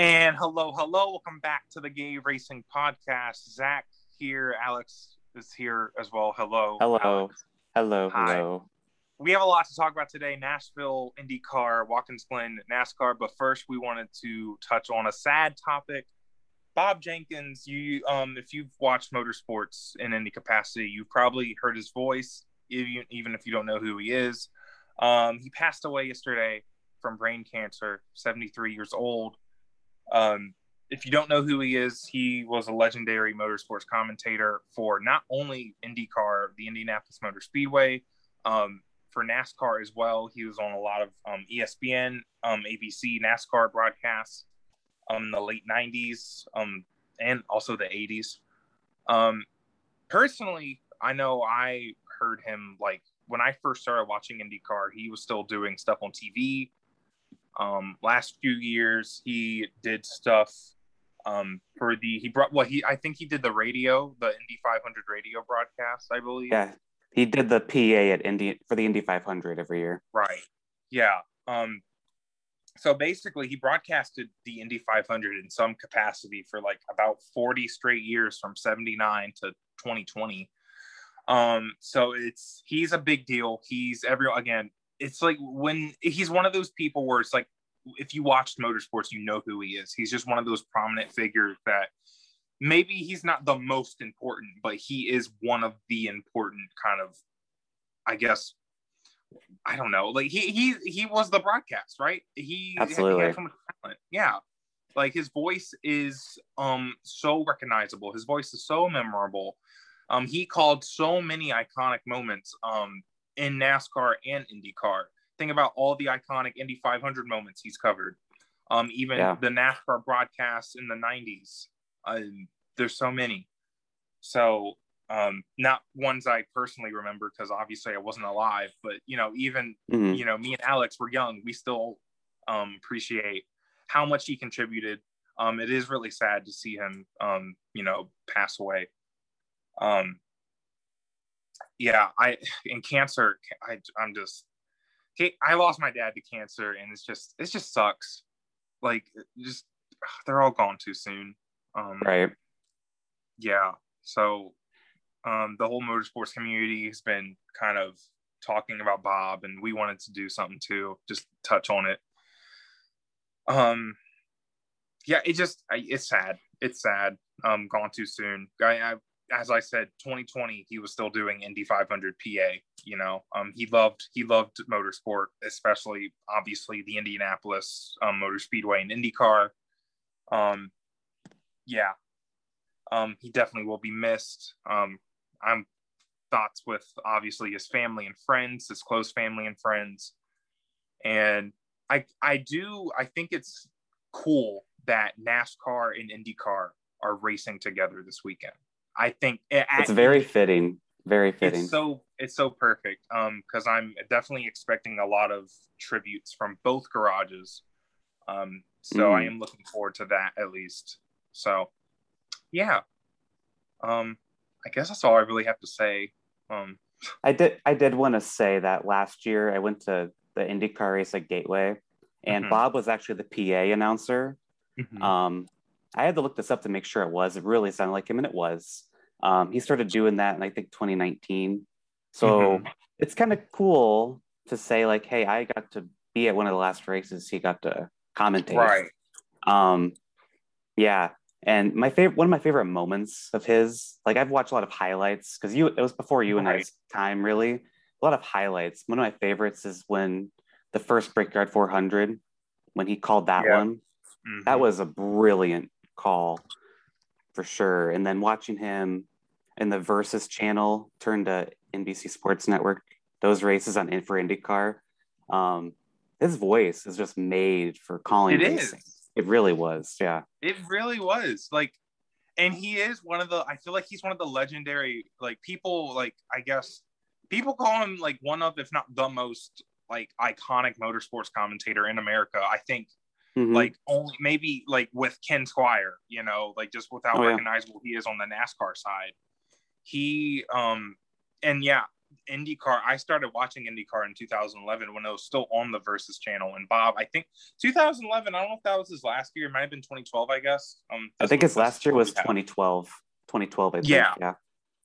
And hello, hello, welcome back to the Gay Racing Podcast. Zack here, Alex is here as well. Hello. Hello. Alex. Hello, Hi. hello. We have a lot to talk about today Nashville, IndyCar, Watkins Glen, NASCAR. But first, we wanted to touch on a sad topic. Bob Jenkins, you, um, if you've watched motorsports in any capacity, you've probably heard his voice, even, even if you don't know who he is. Um, he passed away yesterday from brain cancer, 73 years old. Um, if you don't know who he is, he was a legendary motorsports commentator for not only IndyCar, the Indianapolis Motor Speedway, um, for NASCAR as well. He was on a lot of um, ESPN, um, ABC NASCAR broadcasts um, in the late 90s um, and also the 80s. Um, personally, I know I heard him like when I first started watching IndyCar, he was still doing stuff on TV. Um, last few years, he did stuff um, for the he brought well he I think he did the radio, the Indy 500 radio broadcast, I believe. Yeah, he did the PA at Indy for the Indy 500 every year. Right. Yeah. Um, so basically, he broadcasted the Indy 500 in some capacity for like about 40 straight years from 79 to 2020. Um, so it's he's a big deal. He's every again, it's like when he's one of those people where it's like if you watched motorsports, you know who he is. He's just one of those prominent figures that maybe he's not the most important, but he is one of the important kind of, I guess, I don't know. Like he he he was the broadcast, right? He Absolutely. He had so much talent. Yeah. Like his voice is um so recognizable. His voice is so memorable. Um he called so many iconic moments um in NASCAR and IndyCar. Think about all the iconic Indy 500 moments he's covered. Um even Yeah. the NASCAR broadcasts in the 90s. Um there's so many. So um not ones I personally remember because obviously I wasn't alive, but you know, even Mhm. you know, me and Alex were young. We still um, appreciate how much he contributed. Um, it is really sad to see him, um, you know, pass away. Um, yeah, I in cancer, I I'm just, I lost my dad to cancer, and it's just it just sucks. Like, just they're all gone too soon. Um, Right. yeah so um, the whole motorsports community has been kind of talking about bob and we wanted to do something too just touch on it um yeah it just I, it's sad it's sad um gone too soon I, I as i said 2020 he was still doing indy 500 pa you know um he loved he loved motorsport especially obviously the indianapolis um, motor speedway and indycar um yeah um, he definitely will be missed. Um, I'm thoughts with obviously his family and friends, his close family and friends, and I I do I think it's cool that NASCAR and IndyCar are racing together this weekend. I think it, It's very fitting. Very fitting. it's so it's so perfect um because i'm definitely expecting a lot of tributes from both garages um so i Mm. am looking forward to that at least so yeah um i guess that's all i really have to say um I did I did want to say that last year I went to the IndyCar race at Gateway and Mhm. Bob was actually the PA announcer. Um, I had to look this up to make sure it was. It really sounded like him, and it was. Um, he started doing that in I think 2019. So Mhm. it's kind of cool to say like, hey, I got to be at one of the last races. He got to commentate. right Um, yeah. And my favorite, one of my favorite moments of his, like I've watched a lot of highlights because you, it was before you and Right. I's time, really. A lot of highlights. One of my favorites is when the first Brickyard 400, when he called that Yeah. one. Mhm. That was a brilliant call for sure. And then watching him in the Versus channel turn to NBC Sports Network, those races on for IndyCar, um, his voice is just made for calling It racing. is. It really was, yeah. It really was like, and he is one of the. I feel like he's one of the legendary like people. Like I guess people call him like one of, if not the most like iconic motorsports commentator in America. I think Mhm. like only maybe like with Ken Squier, you know, like just with how Oh, yeah. recognizable he is on the NASCAR side. He um and yeah, IndyCar, I started watching IndyCar in 2011 when it was still on the Versus channel. And Bob, I think 2011, I don't know if that was his last year. It might have been 2012, I guess. Um, I think his last year was 2012. 2012, I think. Yeah. Yeah.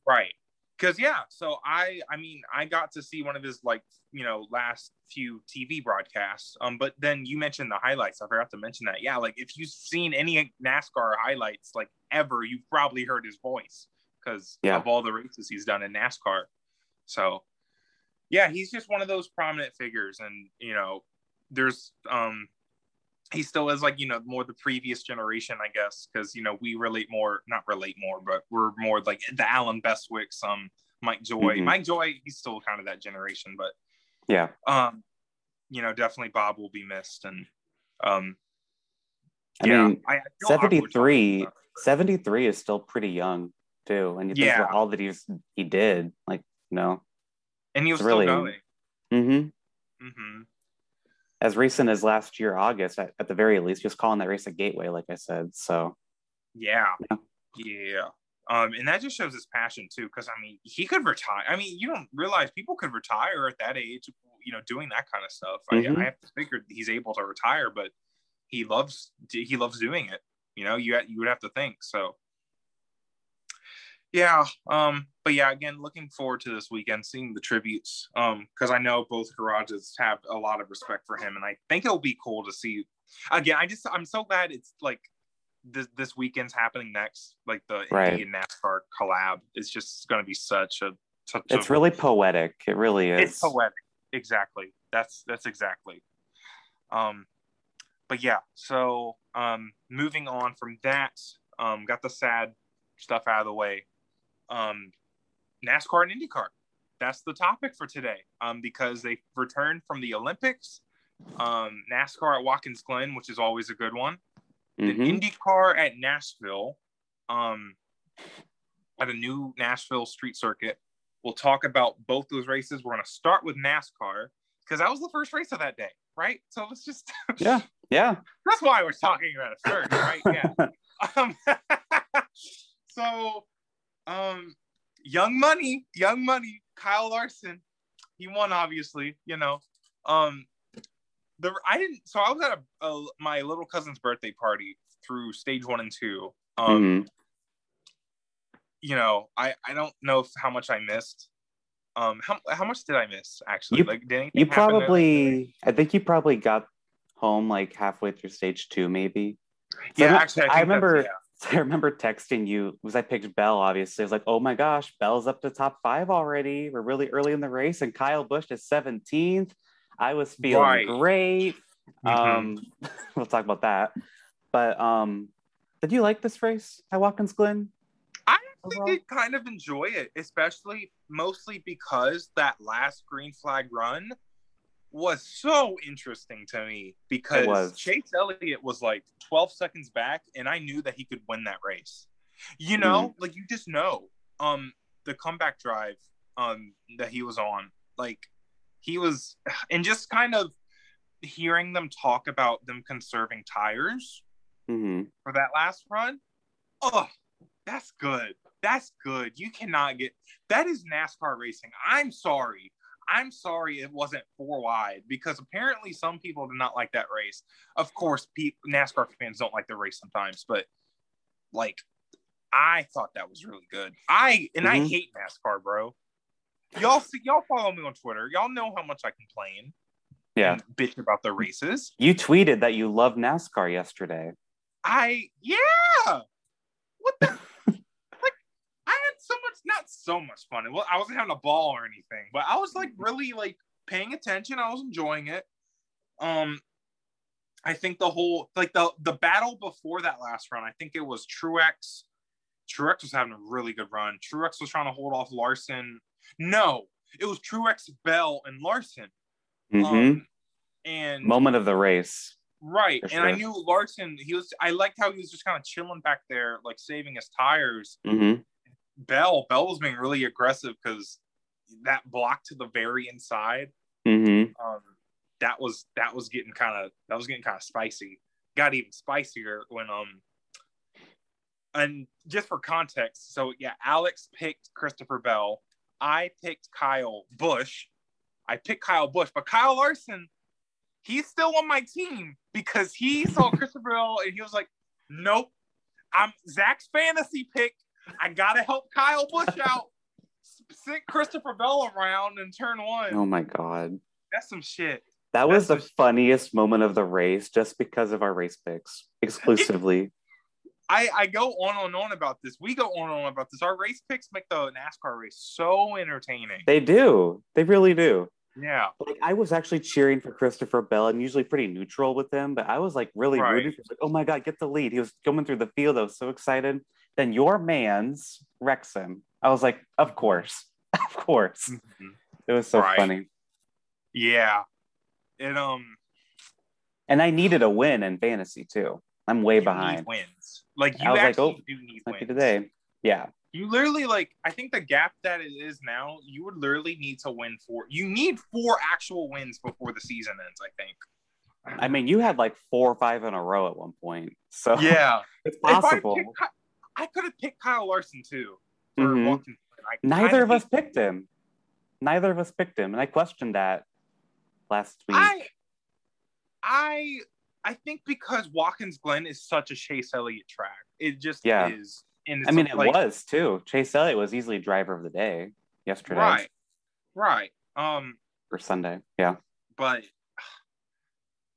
Right. Cause yeah, so I I mean I got to see one of his like you know last few TV broadcasts. Um, but then you mentioned the highlights. I forgot to mention that. Yeah, like if you've seen any NASCAR highlights like ever, you've probably heard his voice because Yeah. of all the races he's done in NASCAR. So yeah, he's just one of those prominent figures, and you know, there's um he still is like you know more the previous generation i guess because you know we relate more not relate more but we're more like the allen bestwicks um mike joy Mhm. mike joy he's still kind of that generation but Yeah. um you know definitely bob will be missed and um I yeah, mean, I, I feel awkward talking 73, about 73 is still pretty young too. And you think Yeah. about all that he's he did, like, you know. and he was still really- going Mm hmm Mm hmm As recent as last year, August, at, at the very least, just calling that race a gateway, like I said. So yeah Yeah. yeah um and that just shows his passion too because i mean he could retire i mean you don't realize people could retire at that age you know doing that kind of stuff Mhm. I, I have to figure he's able to retire but he loves he loves doing it you know you you would have to think so yeah um but yeah again looking forward to this weekend seeing the tributes um because i know both garages have a lot of respect for him and i think it'll be cool to see again i just i'm so glad it's like this this weekend's happening next like the Right. Indy and nascar collab is just going to be such a such it's a, really poetic. It really is. it's poetic exactly that's that's exactly um but yeah so um moving on from that um got the sad stuff out of the way um nascar and indycar that's the topic for today um because they returned from the olympics um nascar at watkins glen which is always a good one Mhm. then IndyCar at Nashville, um, at a new Nashville street circuit. We'll talk about both those races. We're going to start with NASCAR because that was the first race of that day, right? So let's just, Yeah. Yeah. that's why we're talking about it first, right? Yeah. um, so, um, Young Money, Young Money, Kyle Larson, he won obviously. You know, um, the I didn't. So I was at a, a my little cousin's birthday party through stage one and two. Um, Mhm. you know, I I don't know if, how much I missed. Um, how how much did I miss actually? You- like, did You probably, I think you probably got home like halfway through stage two, maybe. yeah. So actually, I, I remember- That's, I remember texting you because I picked Bell. Obviously, I was like, "Oh my gosh, Bell's up to top five already. We're really early in the race, and Kyle Busch is 17th. I was feeling Right. great. Mhm. Um, we'll talk about that. But um, did you like this race at Watkins Glen? I overall? did kind of enjoy it, especially mostly because that last green flag run was so interesting to me because. Chase Elliott was like 12 seconds back and I knew that he could win that race. You know, like you just know. Um the comeback drive um that he was on, like he was and just kind of hearing them talk about them conserving tires hmm for that last run. Oh, that's good. That's good. You cannot get that is NASCAR racing. I'm sorry. I'm sorry it wasn't four wide because apparently some people did not like that race. Of course, NASCAR fans don't like the race sometimes, but like I thought that was really good. I and I Mhm. hate NASCAR, bro. Y'all see, y'all follow me on Twitter. Y'all know how much I complain Yeah. bitch about the races. You tweeted that you love NASCAR yesterday. I yeah. What the? I so much, so much fun. Well, I wasn't having a ball or anything, but I was like really like paying attention. I was enjoying it. Um, I think the whole like the the battle before that last run. I think it was Truex. Truex was having a really good run. Truex was trying to hold off Larson. No, it was Truex, Bell, and Larson. hmm Um, and Moment of the race. Right. For And I knew Larson, he was I liked how he was just kind of chilling back there, like saving his tires. hmm Bell, Bell was being really aggressive because that block to the very inside, hmm um, that was that was getting kind of that was getting kind of spicy. Got even spicier when um and just for context, so yeah, Alex picked Christopher Bell. I picked Kyle Busch. I picked Kyle Busch, but Kyle Larson, he's still on my team because he saw Christopher Bell and he was like, "Nope, I'm Zack's fantasy pick. I gotta help Kyle Busch out. Sit Christopher Bell around in turn one. Oh my god. That's some shit. That was the That's funniest moment of the race just because of our race picks exclusively. I, I go on and on about this. We go on and on about this. Our race picks make the NASCAR race so entertaining. they do. They really do. yeah. Like I was actually cheering for Christopher Bell and usually pretty neutral with him, but I was like really Right. rooting for like, oh my god, get the lead. He was coming through the field. I was so excited. Then your man's wrecks him. I was like, of course. Of course. It was so Right. funny. Yeah. It um And I needed a win in fantasy too. I'm way behind. wins. Like you I was like, oh, do need wins. today. Yeah. You literally like I think the gap that it is now, you would literally need to win four. You need four actual wins before the season ends, I think. I mean, you had like four or five in a row at one point. So Yeah. it's If I possible. I could have picked Kyle Larson too. For Mhm. I Neither kinda us picked him. Neither of us picked him. And I questioned that last week. I I I think because Watkins Glen is such a Chase Elliott track. It just Yeah. is. And I mean, it was too. Chase Elliott was easily driver of the day yesterday right. Right. Um, or Sunday. Yeah. but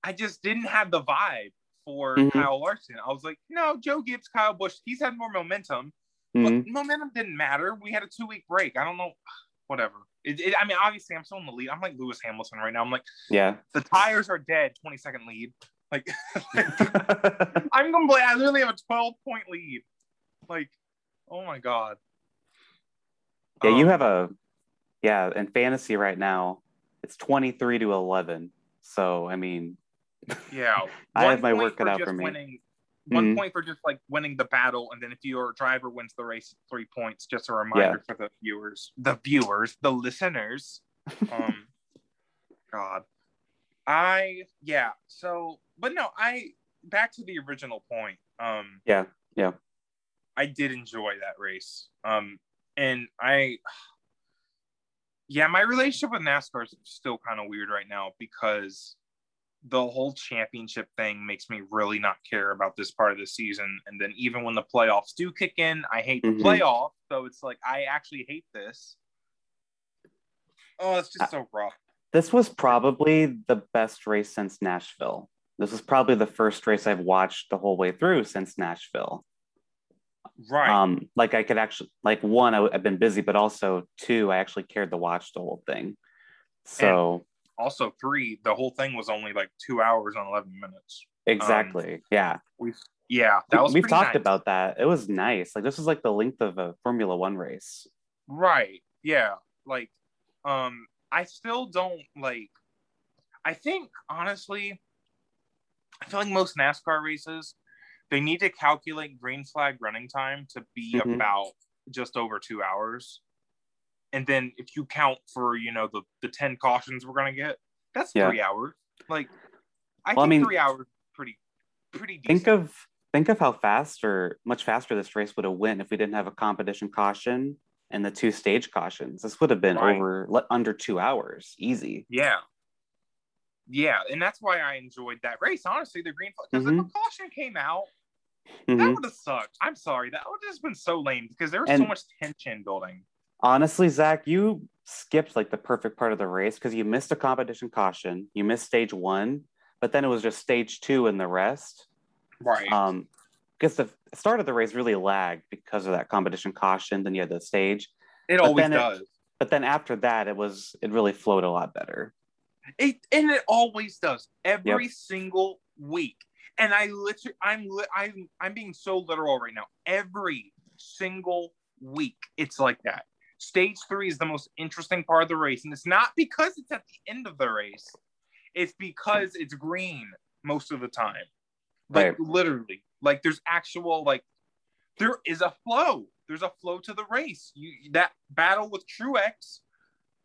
I just didn't have the vibe for Mhm. Kyle Larson. I was like, no, Joe Gibbs, Kyle Busch, he's had more momentum. Mhm. But momentum didn't matter. We had a two week break. I don't know. Whatever. It, it, I mean, obviously, I'm still in the lead. I'm like Lewis Hamilton right now. I'm like, Yeah. the tires are dead, 20 second lead. Like, I'm gonna play. I literally have a 12 point lead. Like, oh my god. yeah, you Um, have a yeah, in fantasy right now, it's 23 to 11. So, I mean, Yeah, I have my work cut for out for me. Winning, one Mhm. point for just like winning the battle, and then if your driver wins the race, three points. Just a reminder for the viewers, the viewers, the listeners. Um, God, I yeah. So, but no, I back to the original point. Um, yeah, yeah. I did enjoy that race. Um, and I, yeah, my relationship with NASCAR is still kind of weird right now because the whole championship thing makes me really not care about this part of the season. And then even when the playoffs do kick in, I hate the Mhm. playoff. So it's like I actually hate this. Oh, it's just so rough. This was probably the best race since Nashville. This was probably the first race I've watched the whole way through since Nashville. Right. Um, like I could actually, like one, I, have been busy, but also two, I actually cared to watch the whole thing. So also, three, the whole thing was only like two hours and 11 minutes. exactly, yeah. We, yeah, that was We've talked nice. about that. It was nice. Like this was like the length of a Formula One race. Right. Yeah. Like, um, I still don't like. I think honestly, I feel like most NASCAR races, they need to calculate green flag running time to be Mhm. about just over two hours, and then if you count for you know the the ten cautions we're gonna get, that's Yeah. three hours. Like, I Well, I think mean- three hours pretty pretty decent. Think of think of how fast or much faster this race would have went if we didn't have a competition caution and the two stage cautions. This would have been Right. over under two hours, easy. Yeah. Yeah, and that's why I enjoyed that race. Honestly, the green flag because if a Mhm. caution came out, Mhm. that would have sucked. I'm sorry, that would have just been so lame because there was so much tension building. Honestly, Zack, you skipped like the perfect part of the race because you missed a competition caution. You missed stage one, but then it was just stage two and the rest. Right. Um, because the start of the race really lagged because of that competition caution. Then you had the stage, it but always then it- does. but then after that, it was it really flowed a lot better. It, and it always does every single week. And I literally, I'm, li- I'm, I'm being so literal right now. Every single week, it's like that. Stage three is the most interesting part of the race, and it's not because it's at the end of the race. It's because it's green most of the time. Like Right. literally, like there's actual like there is a flow. There's a flow to the race. You that battle with Truex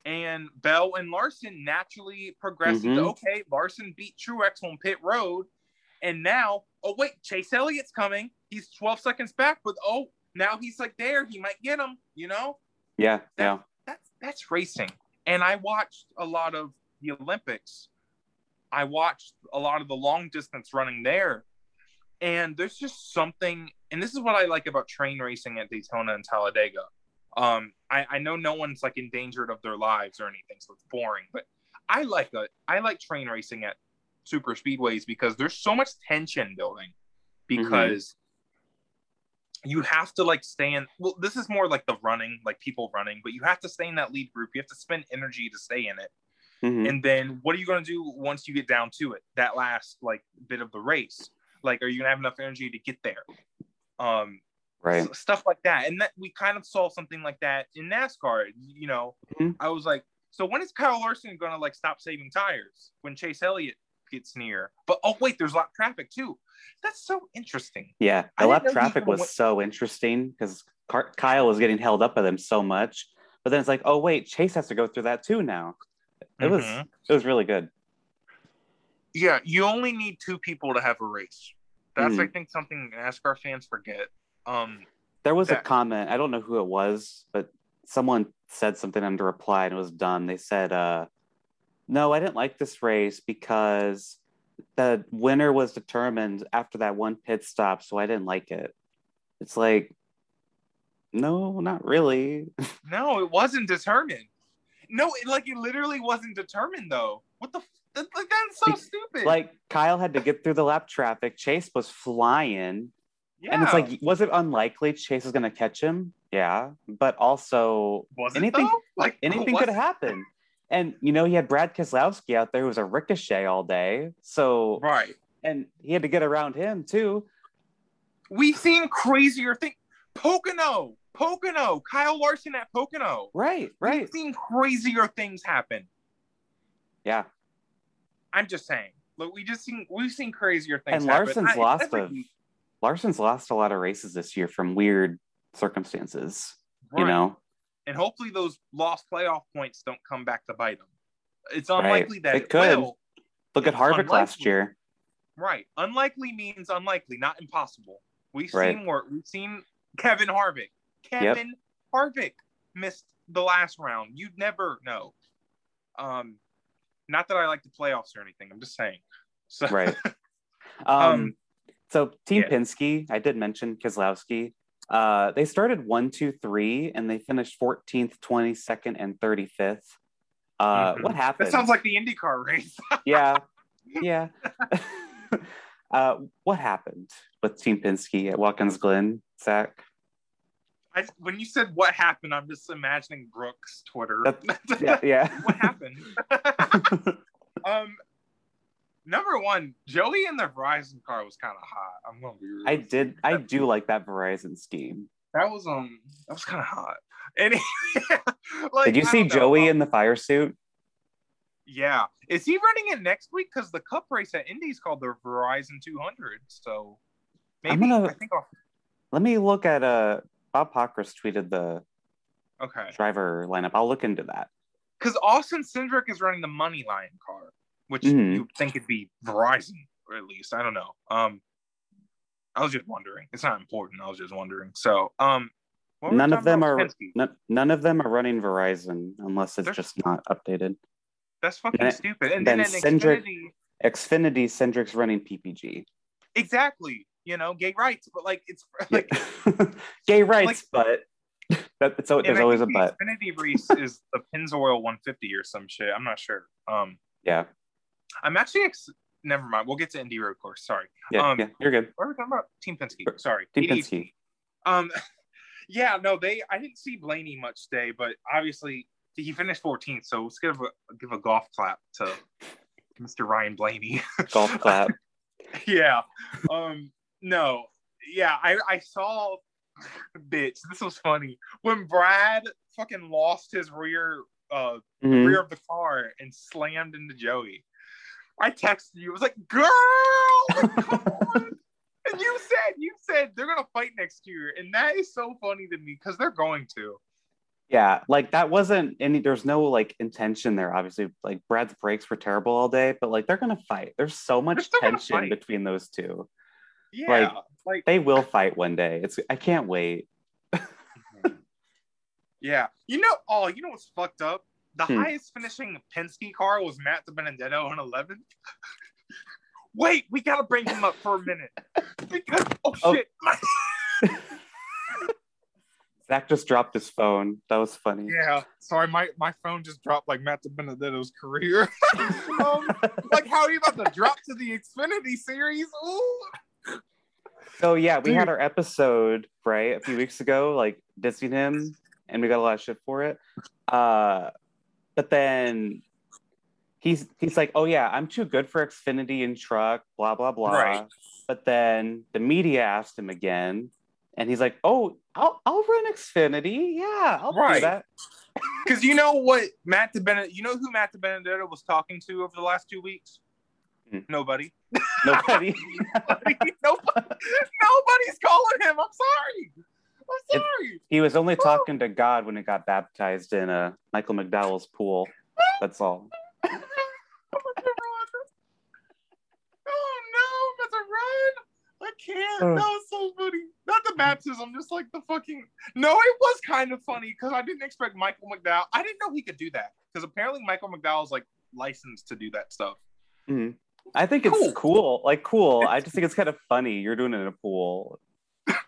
and Bell and Larson naturally progressed into Mhm. okay, Larson beat Truex on pit road. And now, oh wait, Chase Elliott's coming. He's 12 seconds back, but oh, now he's like there. He might get him, you know? Yeah, That- yeah. That's that's racing. And I watched a lot of the Olympics. I watched a lot of the long distance running there. And there's just something, and this is what I like about train racing at Daytona and Talladega. Um, I, I know no one's like endangered of their lives or anything, so it's boring. But I like a, I like train racing at super speedways because there's so much tension building because you have to like stay in well this is more like the running like people running but you have to stay in that lead group. You have to spend energy to stay in it. Mhm. and then what are you going to do once you get down to it? That last like bit of the race. Like are you going to have enough energy to get there? Um right. stuff like that. And that we kind of saw something like that in nascar you know? Mhm. i was like so when is kyle larson going to like stop saving tires when chase elliott gets near but oh wait there's a lot of traffic too that's so interesting Yeah, the lap traffic was went- so interesting because Kyle was getting held up by them so much, but then it's like, oh wait, Chase has to go through that too now. It was Mhm. it was really good. Yeah, you only need two people to have a race. That's I Mhm. think something NASCAR fans forget. Um, There was a comment, I don't know who it was, but someone said something under reply and it was done. They said, uh, no, I didn't like this race because the winner was determined after that one pit stop, so I didn't like it. It's like, no, not really. no, it wasn't determined. No, it, like it literally wasn't determined though. What the? F- that, like, that's so stupid. like Kyle had to get through the lap traffic. Chase was flying. yeah. And it's like, was it unlikely Chase was going to catch him? Yeah. But also, was anything-? Like anything could happen. And, you know, he had Brad Keselowski out there who was a ricochet all day. So, Right. and he had to get around him too. We've seen crazier things. Pocono, Pocono, Kyle Larson at Pocono. Right, right. We've seen crazier things happen. Yeah. I'm just saying. Look, we just seen we've seen crazier things. And happen. Larson's I- lost of- Larson's lost a lot of races this year from weird circumstances, you know? And hopefully those lost playoff points don't come back to bite them. It's unlikely that It it, could. will. Look at It's Harvick last year. Right. Unlikely means unlikely, not impossible. We've Right. seen where we've seen Kevin Harvick. Kevin Harvick missed the last round. You'd never know. Um, not that I like the playoffs or anything. I'm just saying. So Right. Um, Um, so Team yeah. Penske, I did mention Keselowski. Uh, they started one, two, three, and they finished 14th, 22nd, and 35th. Uh, Mhm. What happened? that sounds like the IndyCar race. yeah, yeah. uh, what happened with Team Penske at Watkins Glen, Zack? I, when you said what happened, I'm just imagining Brooks' Twitter. Yeah, yeah. what happened? um, number one, Joey in the Verizon car was kind of hot. I'm gonna be real. I did. I do like that Verizon scheme. that was um that was kind of hot. And like, Did you see know, Joey um, in the fire suit? Yeah, is he running it next week? Because the Cup race at Indy's called the Verizon 200. So I'm maybe gonna- I think. I'll, Let me look at uh Bob Pockrass tweeted the okay, driver lineup. I'll look into that. because Austin Cindric is running the MoneyLion car, which Mhm. you'd think it'd be Verizon or at least I don't know. Um, I was just wondering. It's not important. I was just wondering. So um, what were we None of them are none, none of them are running Verizon unless it's They're- just not updated. That's fucking then- stupid. And then then, in Cindric- Xfinity, Xfinity Cindric's running PPG. exactly. You know, gay rights, but like it's like Gay rights, but that, so there's always a but. Xfinity Reese is the Pennzoil 150 or some shit. I'm not sure. Um, Yeah, I'm actually. Ex- Never mind. We'll get to Indy Road Course. Sorry. yeah, Um, yeah. You're good. What are we talking about? Team Penske. Sorry. Team Penske. Um, yeah, no, they. I didn't see Blaney much today, but obviously he finished 14th. So let's give a give a golf clap to Mr. Ryan Blaney. Golf clap. yeah. Um. No. Yeah. I I saw. Bitch, this was funny when Brad fucking lost his rear uh Mhm. rear of the car and slammed into Joey. I texted you. I was like, "Girl, come on!" And you said, "You said they're gonna fight next year," and that is so funny to me because they're going to. Yeah, like that wasn't any. There's no like intention there. Obviously, like Brad's brakes were terrible all day, but like they're gonna fight. There's so much tension between those two. Yeah, Like- like, They will fight one day. It's. I can't wait. Yeah. You know, oh, you know what's fucked up? The Hmm. highest finishing Penske car was Matt Benedetto on 11. Wait, we gotta bring him up for a minute because oh Oh. shit, my- Zack just dropped his phone. That was funny. yeah. Sorry, my my phone just dropped like Matt Benedetto's career. um, like how are you about to drop to the Xfinity series? Ooh. So yeah, we Dude. had our episode right a few weeks ago, like dissing him, and we got a lot of shit for it. Uh, but then he's he's like, "Oh yeah, I'm too good for Xfinity and truck, blah blah blah." Right. But then the media asked him again, and he's like, "Oh, I'll I'll run Xfinity. Yeah, I'll do that." Because you know what Matt Benedetto, you know who Matt Benedetto was talking to over the last two weeks? Hmm. Nobody. Nobody. Nobody. Nobody's calling him. I'm sorry. I'm sorry. he was only talking to God when he got baptized in uh, Michael McDowell's pool. That's all. Oh, Mr. Rogers. Oh no, Mr. I can't. Ugh. That was so funny. Not the baptism, just like the fucking. No, it was kind of funny because I didn't expect Michael McDowell. I didn't know he could do that because apparently Michael McDowell's like licensed to do that stuff. Mhm. I think it's Cool. cool. Like cool. I just think it's kind of funny. You're doing it in a pool,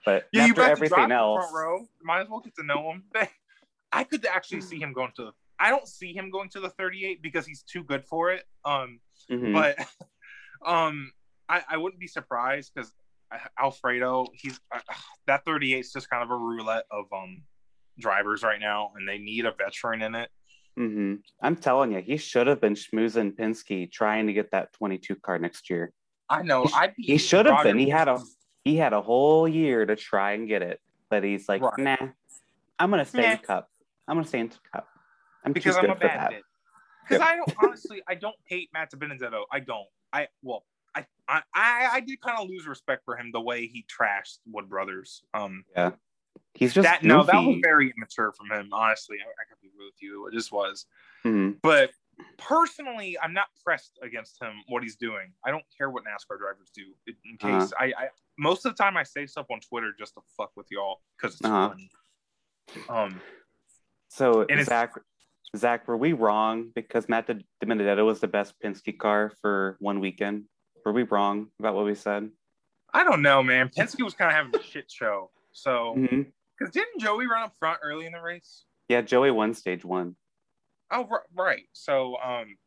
but Yeah, you after everything else, front row. Might as well get to know him. I could actually see him going to. The, I don't see him going to the 38 because he's too good for it. Um, Mhm. but um, I, I wouldn't be surprised because Alfredo, he's uh, that 38 is just kind of a roulette of um drivers right now, and they need a veteran in it. Mhm. I'm telling you, he should have been schmoozing Penske trying to get that 22 car next year. I know. He I'd he should have been. He had a he had a whole year to try and get it, but he's like, Right. nah, I'm gonna stay in Nah. Cup. I'm gonna stay in Cup. I'm because too I'm a for bad. Because I don't honestly, I don't hate Matt Benedetto. I don't. I well, I I I, did kind of lose respect for him the way he trashed Wood Brothers. Um, Yeah, he's just that no, that was very immature from him. Honestly, I, I could be real with you. It just was. Mhm. But personally, I'm not pressed against him. What he's doing, I don't care what NASCAR drivers do. In Uh-huh. case I, I most of the time I say stuff on Twitter just to fuck with y'all because it's Uh-huh. funny. Um, So And Zack, Zack, were we wrong because Matt Di Di Benedetto was the best Penske car for one weekend? Were we wrong about what we said? I don't know, man. Penske was kind of having a shit show. So, because didn't Joey run up front early in the race? Yeah, Joey won stage one. Oh, ri- right. So, um,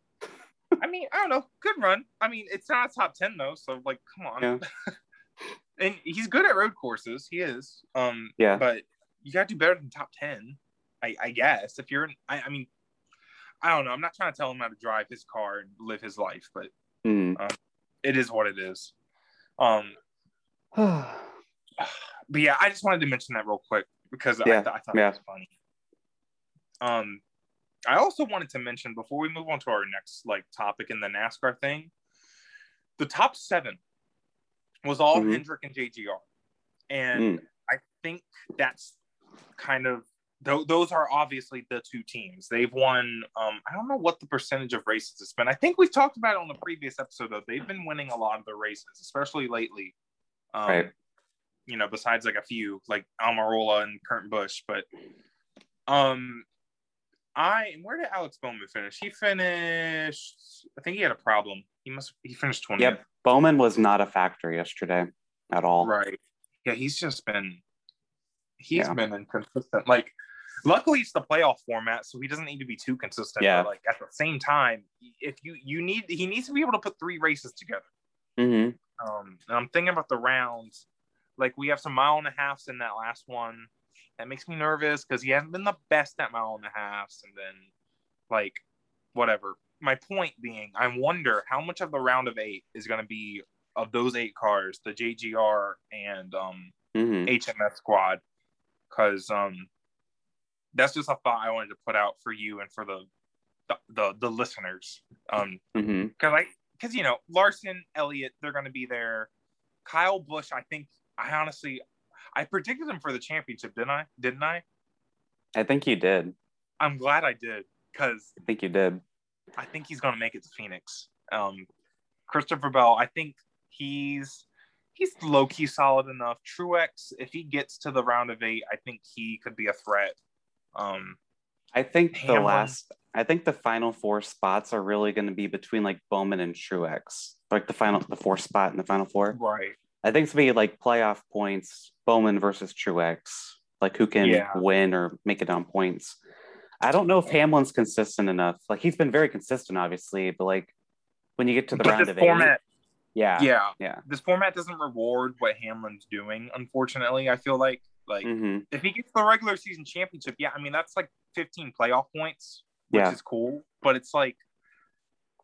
I mean, I don't know. Good run. I mean, it's not a top ten though. So, like, come on. Yeah. and he's good at road courses. He is. Um, Yeah. But you got to do better than top ten, I, I guess. If you're, in, I, I mean, I don't know. I'm not trying to tell him how to drive his car and live his life, but Mhm. it is what it is. Um, but yeah, I just wanted to mention that real quick because I, th- I thought yeah. it was funny. Um, I also wanted to mention before we move on to our next like topic in the NASCAR thing, the top seven was all Mhm. Hendrick and JGR, and Mm. I think that's kind of tho- those are obviously the two teams. They've won. Um, I don't know what the percentage of races it's been. I think we've talked about it on the previous episode. Though they've been winning a lot of the races, especially lately. Um, Right. You know, besides like a few like Almirola and Kurt Busch, but um, I where did Alex Bowman finish? He finished. I think he had a problem. He must. He finished twenty. Yep, Bowman was not a factor yesterday at all. Right. Yeah, he's just been he's Yeah. been inconsistent. Like luckily it's the playoff format, so he doesn't need to be too consistent. Yeah. But like at the same time, if you you need he needs to be able to put three races together. hmm Um and I'm thinking about the rounds. Like we have some mile and a halfs in that last one. That makes me nervous because he hasn't been the best at mile and a halfs, and then like whatever. My point being, I wonder how much of the round of eight is going to be of those eight cars, the JGR and um, hmm HMS squad, because um, that's just a thought I wanted to put out for you and for the the the, the listeners. Um, because I because you know Larson, Elliott, they're going to be there. Kyle Busch, I think I honestly I predicted him for the championship, didn't I? Didn't I? I think you did. I'm glad I did because I think you did. I think he's going to make it to Phoenix. Um, Christopher Bell, I think he's he's low key solid enough. Truex, if he gets to the round of eight, I think he could be a threat. Um, I think the last, I think the final four spots are really going to be between like Bowman and Truex, like the final, the four spot in the final four. right. I think it's gonna be like playoff points, Bowman versus Truex, like who can Yeah. win or make it on points. I don't know if Hamlin's consistent enough. Like he's been very consistent, obviously, but like when you get to the But round of eight, format, yeah, yeah, yeah. this format doesn't reward what Hamlin's doing. Unfortunately, I feel like like hmm if he gets the regular season championship, yeah, I mean that's like 15 playoff points, which Yeah. is cool. But it's like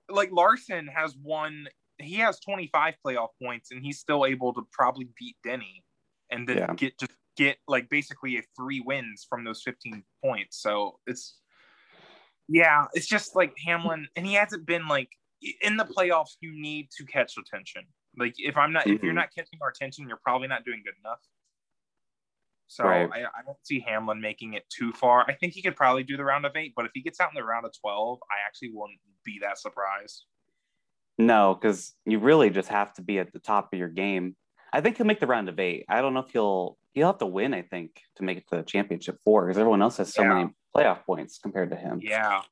like Larson has won he has 25 playoff points and he's still able to probably beat Denny and then Yeah. get just get like basically a three wins from those 15 points. So it's yeah, it's just like Hamlin and he hasn't been like in the playoffs you need to catch attention. Like if I'm not if you're Mhm. not catching our attention, you're probably not doing good enough. So Right. I, I don't see Hamlin making it too far. I think he could probably do the round of eight, but if he gets out in the round of 12, I actually wouldn't be that surprised. No, because you really just have to be at the top of your game. I think he'll make the round of eight. I don't know if he'll he'll have to win. I think to make it to the championship four, because everyone else has so Yeah. many playoff points compared to him. Yeah.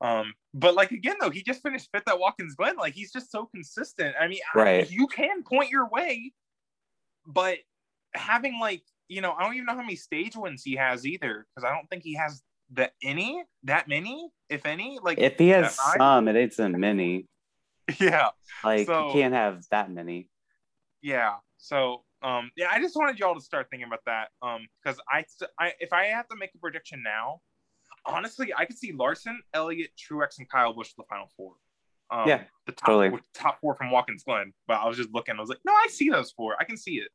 Um, but like again though, he just finished fifth at Watkins Glen. Like he's just so consistent. I mean, I- Right. you can point your way, but having like you know, I don't even know how many stage wins he has either, because I don't think he has that any, that many, if any. Like If he has some, it isn't many. yeah, Like So- you can't have that many. yeah. So um, yeah, I just wanted y'all to start thinking about that. Um, because I, I, if I have to make a prediction now, honestly, I could see Larson, Elliott, Truex, and Kyle Busch in the final four. Um, Yeah, the top totally. top four from Watkins Glen. But I was just looking. I was like, no, I see those four. I can see it.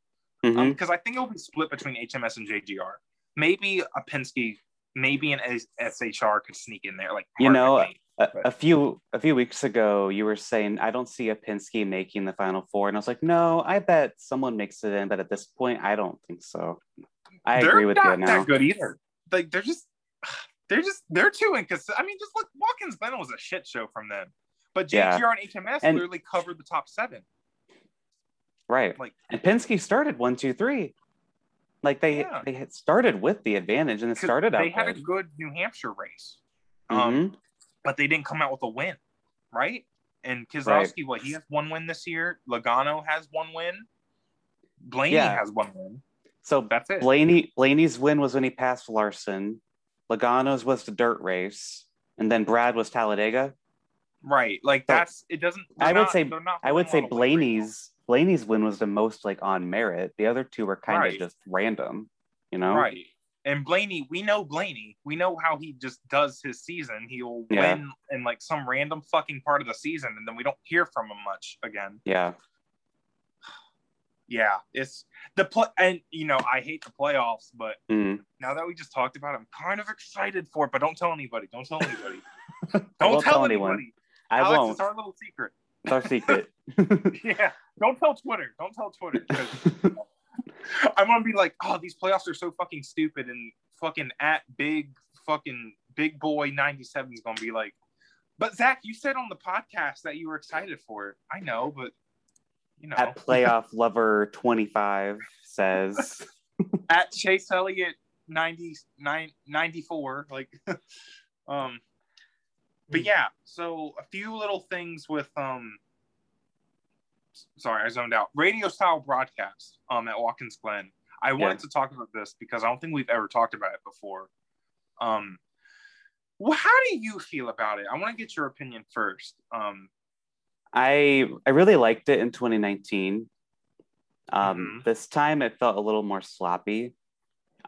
Mhm. Um, because I think it'll be split between HMS and JGR. Maybe a Penske, maybe an SHR could sneak in there. Like You know. A, a few a few weeks ago, you were saying I don't see a Penske making the final four, and I was like, no, I bet someone makes it in, but at this point, I don't think so. I they're agree with not you now. that good either. Like they're just, they're just, they're too inconsistent. I mean, just look, Watkins Glen was a shit show from them, but JGR Yeah. and HMS And- literally covered the top seven. Right. Like, And Penske started one, two, three. Like they Yeah. they had started with the advantage and it started out they had a good. New Hampshire race, um, Mhm. But they didn't come out with a win, right? And Keselowski, what he has one win this year. Logano has one win. Blaney Yeah. has one win. So That's it. Blaney Blaney's win was when he passed Larson. Logano's was the dirt race, and then Brad was Talladega. Right. Like So, that's it doesn't I would not- say- I would say holding a lot of weight right now. Blaney's Blaney's win was the most like on merit. The other two were kind Right. of just random, you know. Right. And Blaney, we know Blaney. We know how he just does his season. He'll Yeah. win in like some random fucking part of the season, and then we don't hear from him much again. Yeah. Yeah, it's the play, and you know I hate the playoffs, but Mm. now that we just talked about, it, I'm kind of excited for it. But don't tell anybody. Don't tell anybody. Don't tell, tell anyone. anybody. I Alex, won't. it's our little secret. It's our secret. Yeah, don't tell Twitter. Don't tell Twitter. I'm gonna be like, oh, these playoffs are so fucking stupid, and fucking at big fucking big boy 97 is gonna be like, but Zack, you said on the podcast that you were excited for it. I know, but you know, At playoff lover 25 says at Chase Elliott 99 94, like, um, but yeah. So a few little things with um. Sorry, I zoned out. Radio style broadcast um at Watkins Glen. I wanted to talk about this because I don't think we've ever talked about it before. Um, well, how do you feel about it? I want to get your opinion first. Um, I I really liked it in 2019. Um, Mhm. This time it felt a little more sloppy.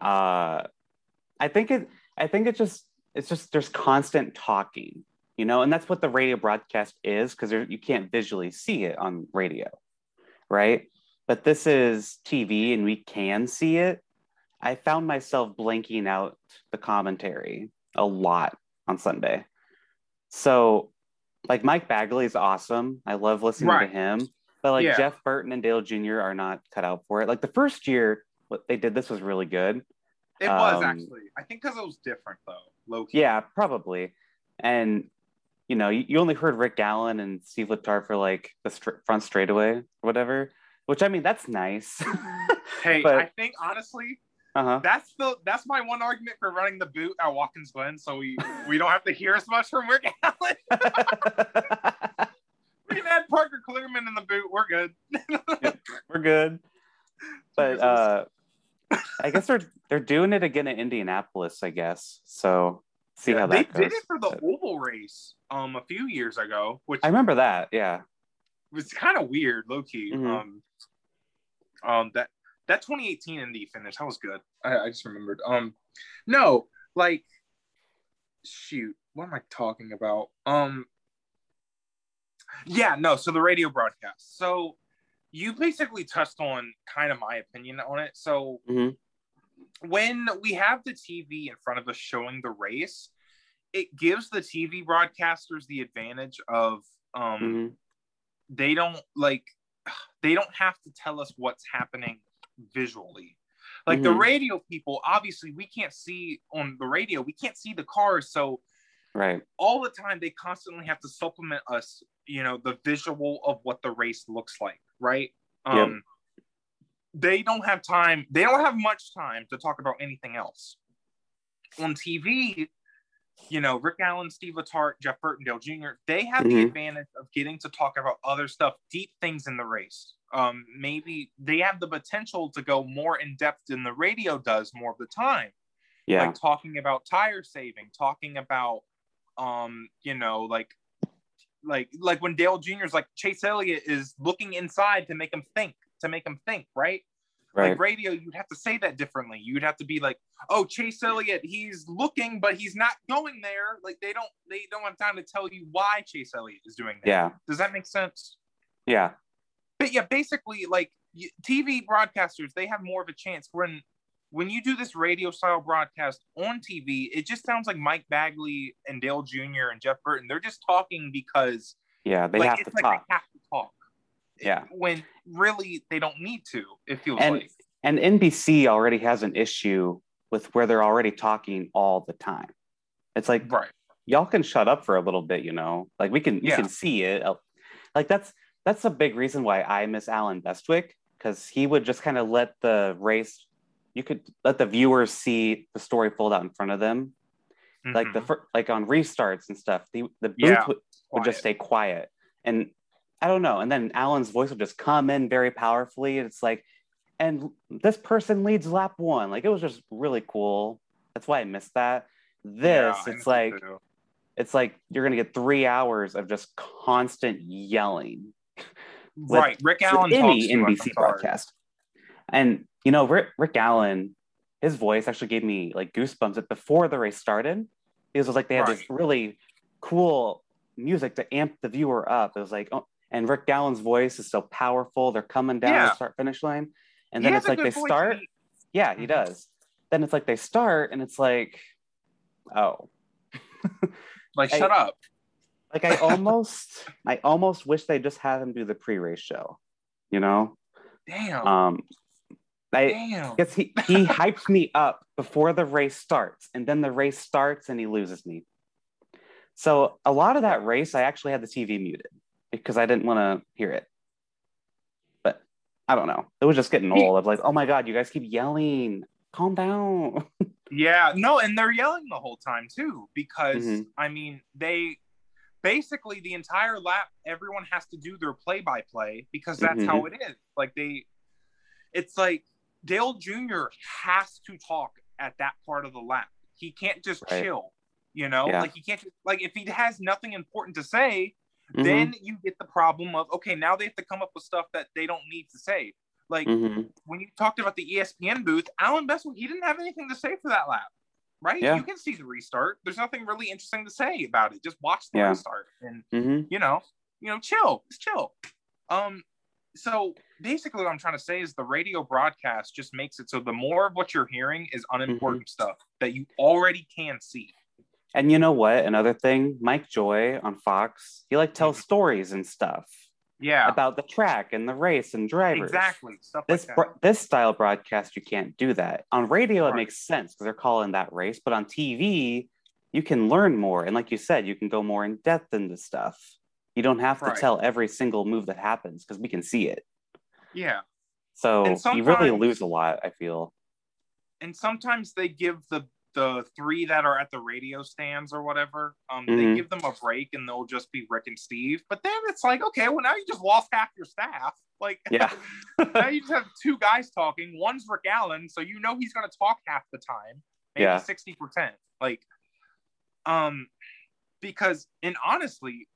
Uh, I think it. I think it just. It's just there's constant talking, you know, and that's what the radio broadcast is because you can't visually see it on radio, right? But this is TV and we can see it. I found myself blanking out the commentary a lot on Sunday. So, like Mike Bagley is awesome. I love listening Right. to him. But like Yeah. Jeff Burton and Dale Jr. are not cut out for it. Like the first year, what they did this was really good. it was Um, actually. I think because it was different though. Low key. Yeah, probably. And you know, you, you only heard Rick Allen and Steve Letarte for like the str- front straightaway or whatever. Which I mean, that's nice. Hey, But- I think honestly, Uh-huh. That's the that's my one argument for running the boot at Watkins Glen, so we we don't have to hear as much from Rick Allen. we can add Parker Kligerman in the boot. We're good. We're good. But uh I guess they're they're doing it again in Indianapolis, I guess. So see Yeah, how they goes. did it for the oval race um a few years ago, which I remember that, yeah. was kind of weird, low key. Mhm. Um, um, that that 2018 Indy finish, that was good. I, I just remembered. Um, no, like, shoot, what am I talking about? Um, yeah, no. So the radio broadcast. So you basically touched on kind of my opinion on it. So Mhm. When we have the TV in front of us showing the race, it gives the TV broadcasters the advantage of um Mhm. they don't like they don't have to tell us what's happening visually like the Mhm. radio people obviously we can't see on the radio we can't see the cars so Right. all the time they constantly have to supplement us you know the visual of what the race looks like right um they don't have time they don't have much time to talk about anything else on tv you know rick allen steve Letarte, jeff burtondale jr they have the Mhm. advantage of getting to talk about other stuff deep things in the race um maybe they have the potential to go more in depth than the radio does more of the time Yeah. like talking about tire saving, talking about um, you know, like like like when Dale Jr.'s like Chase Elliott is looking inside to make him think, to make them think, right? right. Like radio, you'd have to say that differently. You'd have to be like, oh, Chase Elliott, he's looking, but he's not going there. Like they don't they don't have time to tell you why Chase Elliott is doing that. yeah. Does that make sense? Yeah. but yeah, basically, like TV broadcasters, they have more of a chance when when you do this radio style broadcast on TV. It just sounds like Mike Bagley and Dale Jr. and Jeff Burton. They're just talking because Yeah. They like, have it's to like talk. they have to talk. Yeah. When really they don't need to. It feels And- like. And NBC already has an issue with where they're already talking all the time. It's like Right. y'all can shut up for a little bit, you know. Like we can, you Yeah. can see it. Like that's that's a big reason why I miss Allen Bestwick because he would just kind of let the race. You could let the viewers see the story fold out in front of them, like the Mhm. fir- like on restarts and stuff. The the booth Yeah. would, would just stay quiet, and I don't know. And then Allen's voice would just come in very powerfully. And it's like, and this person leads lap one. Like it was just really cool. That's why I missed that. This, Yeah, it's like too. it's like you're gonna get three hours of just constant yelling. with- right. Rick Allen any talks NBC broadcast. And you know, Rick, Rick Allen, his voice actually gave me like goosebumps at before the race started. It was like they had this really cool music to amp the viewer up. It was like, oh, and Rick Allen's voice is so powerful. They're coming down Yeah. the start finish line, and then it's like they start. He- Yeah, he Mhm. does. Then it's like they start, and it's like, oh, Like, I- shut up. like I almost, I almost wish they just had him do the pre-race show. You know, Damn. um, I Damn. guess he he hypes me up before the race starts, and then the race starts and he loses me. So a lot of that race, I actually had the TV muted because I didn't want to hear it. But I don't know. It was just getting old. I was like, oh my god, you guys keep yelling. Calm down. Yeah, no, and they're yelling the whole time too because Mhm. I mean they basically the entire lap everyone has to do their play by play because that's how Mm-hmm. it is. Like they it's like Dale Jr. has to talk at that part of the lap. He can't just Right. chill, you know? Yeah. Like he can't just, like if he has nothing important to say, Mhm, then you get the problem of okay, now they have to come up with stuff that they don't need to say. Like mhm. when you talked about the ESPN booth, Allen Bestwick, he didn't have anything to say for that lap, right? Yeah. You can see the restart. There's nothing really interesting to say about it. Just watch the Yeah. restart and Mhm. you know, you know, chill, just chill. Um, so basically, what I'm trying to say is the radio broadcast just makes it so the more of what you're hearing is unimportant Mm-hmm. stuff that you already can see. And you know what? Another thing, Mike Joy on Fox, he like tells mm-hmm. stories and stuff Yeah, about the track and the race and drivers. exactly. Stuff this like that. bro- this style broadcast you can't do that on radio it makes sense because they're calling that race but on tv you can learn more and like you said you can go more in depth into stuff you don't have to tell every single move that happens because we can see it yeah. so you really lose a lot i feel and sometimes they give the the three that are at the radio stands or whatever, um, they Mhm. give them a break and they'll just be Rick and Steve. But then it's like, okay, well now you just lost half your staff. Like, Yeah. now you just have two guys talking. One's Rick Allen, so you know he's going to talk half the time, maybe Yeah. sixty percent. Like, um, because and honestly,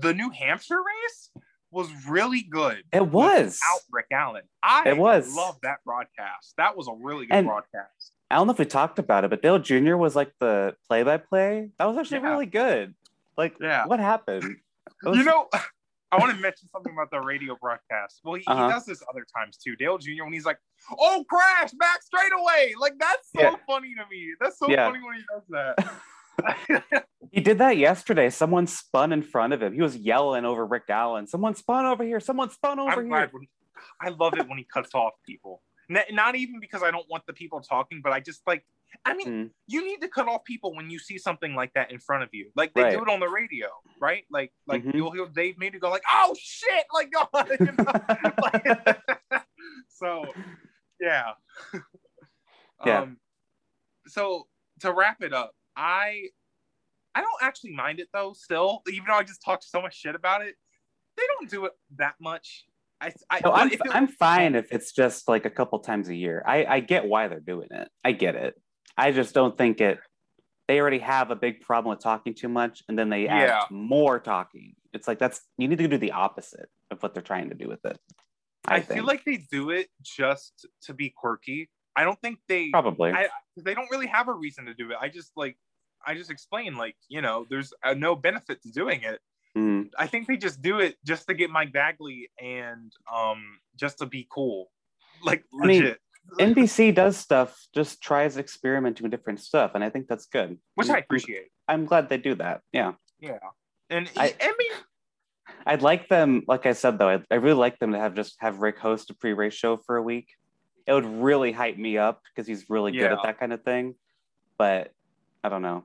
the New Hampshire race was really good. It was. Out Rick Allen. I It was. love that broadcast. That was a really good And- broadcast. I don't know if we talked about it, but Dale Jr. was like the play-by-play. That was actually Yeah. really good. Like, Yeah. what happened? Was- You know, I want to mention something about the radio broadcast. Well, he, Uh-huh. he does this other times too. Dale Jr. when he's like, "Oh, crash back straight away!" Like that's so Yeah. funny to me. That's so Yeah. funny when he does that. he did that yesterday. Someone spun in front of him. He was yelling over Rick Allen. Someone spun over here. Someone spun over I'm here. When, I love it when he cuts off people. N- Not even because I don't want the people talking, but I just like. I mean, Mm. you need to cut off people when you see something like that in front of you. Like they do it on the radio, right? Like, like Mhm. you'll hear Dave Meany go like, "Oh shit!" Like, God, you know? Like- so, yeah. Yeah. Um, so to wrap it up, I I don't actually mind it though. Still, even though I just talked so much shit about it, they don't do it that much. I, I No, I'm, it- I'm fine if it's just like a couple times a year. I, I get why they're doing it. I get it. I just don't think it. They already have a big problem with talking too much, and then they add Yeah. more talking. It's like that's you need to do the opposite of what they're trying to do with it. I, I feel like they do it just to be quirky. I don't think they probably. I- they don't really have a reason to do it. I just like I just explain like you know there's no benefit to doing it. Mm, I think they just do it just to get Mike Bagley and um just to be cool, like I mean, legit, NBC does stuff, just tries experimenting with different stuff, and I think that's good. which I appreciate. I'm glad they do that. Yeah. Yeah, and I- I, mean I'd like them, like I said though, I, I really like them to have just have Rick host a pre-race show for a week. It would really hype me up because he's really good at that kind of thing. But I don't know.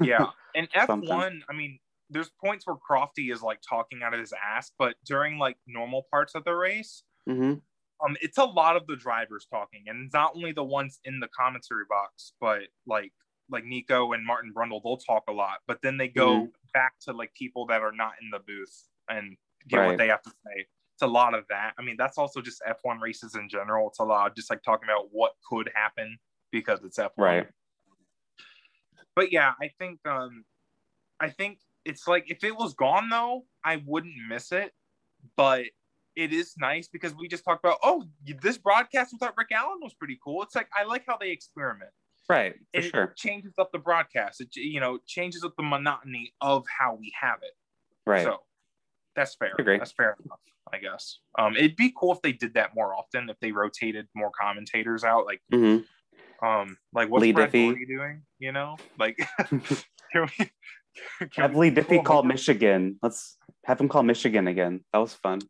yeah, and F Sometimes. one. I mean, there's points where Crofty is like talking out of his ass, but during like normal parts of the race, hmm um, it's a lot of the drivers talking, and it's not only the ones in the commentary box, but like like Nico and Martin Brundle, they'll talk a lot, but then they go Mm-hmm. back to like people that are not in the booth and get Right. what they have to say. It's a lot of that. I mean, that's also just F1 races in general. It's a lot of just like talking about what could happen because it's F1. Right. But yeah, I think um I think it's like if it was gone though, I wouldn't miss it. But it is nice because we just talked about oh this broadcast without Rick Allen was pretty cool. It's like I like how they experiment. Right. For And sure. It changes up the broadcast. It you know changes up the monotony of how we have it. Right. So that's fair. Agree. That's fair enough, I guess. Um, it'd be cool if they did that more often. If they rotated more commentators out, like hmm um, like what's Leigh Brad Diffey. Daugherty doing? You know, like can we? Have we- Leigh Diffey Oh, call. Michigan. Let's have him call Michigan again. That was fun.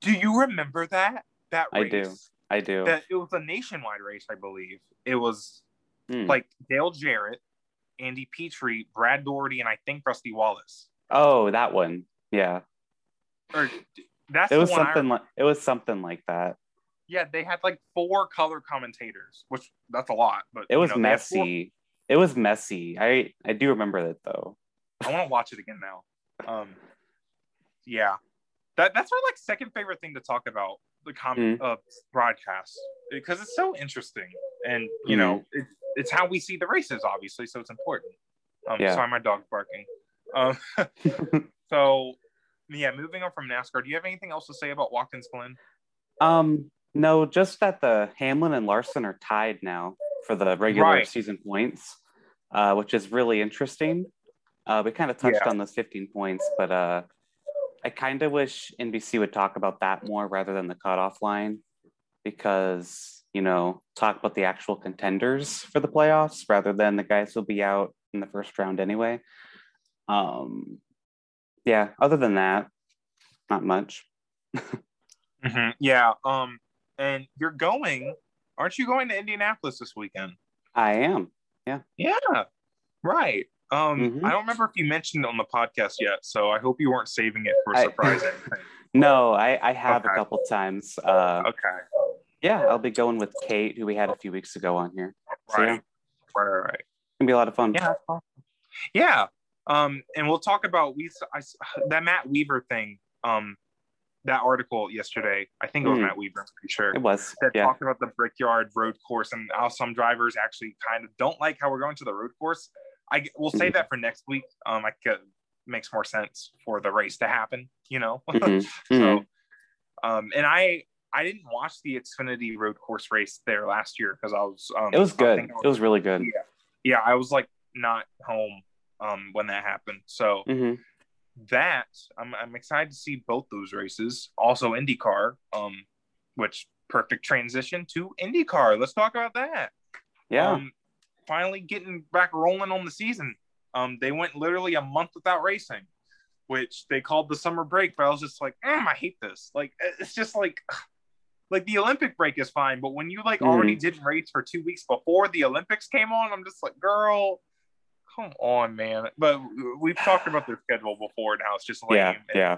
Do you remember that? That I do. I do. That it was a nationwide race, I believe. It was Hmm. like Dale Jarrett, Andy Petree, Brad Daugherty, and I think Rusty Wallace. oh, that one. Yeah. Or that's It was the one I something like it was something like that. Yeah, they had like four color commentators, which that's a lot. But It was know, messy. It was messy. I I do remember that though. I want to watch it again now. Um, yeah, that that's our like second favorite thing to talk about the com Mhm. uh, broadcast because it's so interesting and you know Mm-hmm. it's it's how we see the races obviously, so it's important. Um, Yeah. sorry, my dog's barking. Um, so yeah, moving on from NASCAR, do you have anything else to say about Watkins Glen? Um, no, just that the Hamlin and Larson are tied now for the regular Right. season points, uh, which is really interesting. Uh, we kind of touched Yeah. on those 15 points, but uh, I kind of wish NBC would talk about that more rather than the cutoff line because, you know, talk about the actual contenders for the playoffs rather than the guys who'll be out in the first round anyway. Um, yeah, other than that, not much. Mhm. Yeah. Um, and you're going, aren't you going to Indianapolis this weekend? I am. Yeah. Yeah, right. Um, Mhm. I don't remember if you mentioned it on the podcast yet, so I hope you weren't saving it for a I- surprise. anything. No, I, I have a couple times. Uh, okay. yeah, I'll be going with Kate, who we had a few weeks ago on here. So, yeah, Right. Right, right, right. gonna be a lot of fun. Yeah, yeah. Um, and we'll talk about we I, that Matt Weaver thing. Um, that article yesterday. I think it was Mhm. Matt Weaver. I'm pretty sure. It was. that Yeah. talked about the Brickyard road course and how some drivers actually kind of don't like how we're going to the road course. I we'll save that for next week. Um, I could makes more sense for the race to happen. You know. Mhm. So, Mhm. um, and I I didn't watch the Xfinity road course race there last year because I was. Um, It was good. I It was really good. yeah, yeah, I was like not home um when that happened. So hmm that I'm I'm excited to see both those races. Also IndyCar, um, which perfect transition to IndyCar. Let's talk about that. Yeah. Um, finally getting back rolling on the season. Um, they went literally a month without racing, which they called the summer break. But I was just like, mm, I hate this. Like, it's just like, like the Olympic break is fine, but when you like already didn't race for two weeks before the Olympics came on, I'm just like, girl, come on, man. But we've talked about their schedule before and how it's just lame. yeah. Yeah.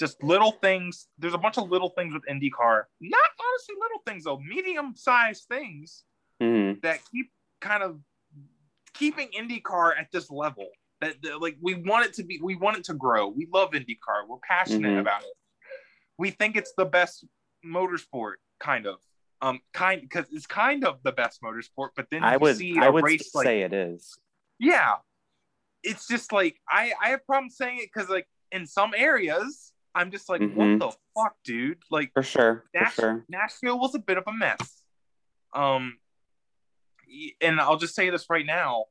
Just little things. There's a bunch of little things with IndyCar. Not honestly little things though, medium-sized things hmm that keep kind of keeping IndyCar at this level. That, that, like we want it to be, we want it to grow. We love IndyCar. We're passionate Mhm. about it. We think it's the best motorsport, kind of. Um, kind because it's kind of the best motorsport. But then I you would. see I a would race like say it is. yeah, it's just like I I have problems saying it because like in some areas I'm just like Mhm. what the fuck, dude? Like For sure. For Nash- sure. Nashville was a bit of a mess. Um, and I'll just say this right now.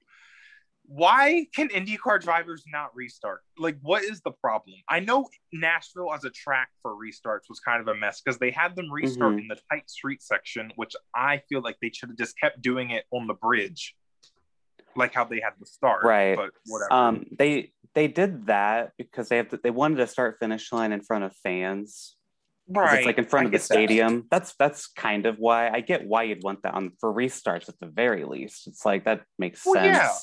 Why can IndyCar drivers not restart? Like, what is the problem? I know Nashville as a track for restarts was kind of a mess because they had them restart Mhm. in the tight street section, which I feel like they should have just kept doing it on the bridge, like how they had the start. Right. But whatever. Um, they they did that because they have to, they wanted to start finish line in front of fans. 'Cause It's like in front I of the get that. stadium. That's that's kind of why I get why you'd want that on for restarts at the very least. It's like that makes Well, sense. yeah.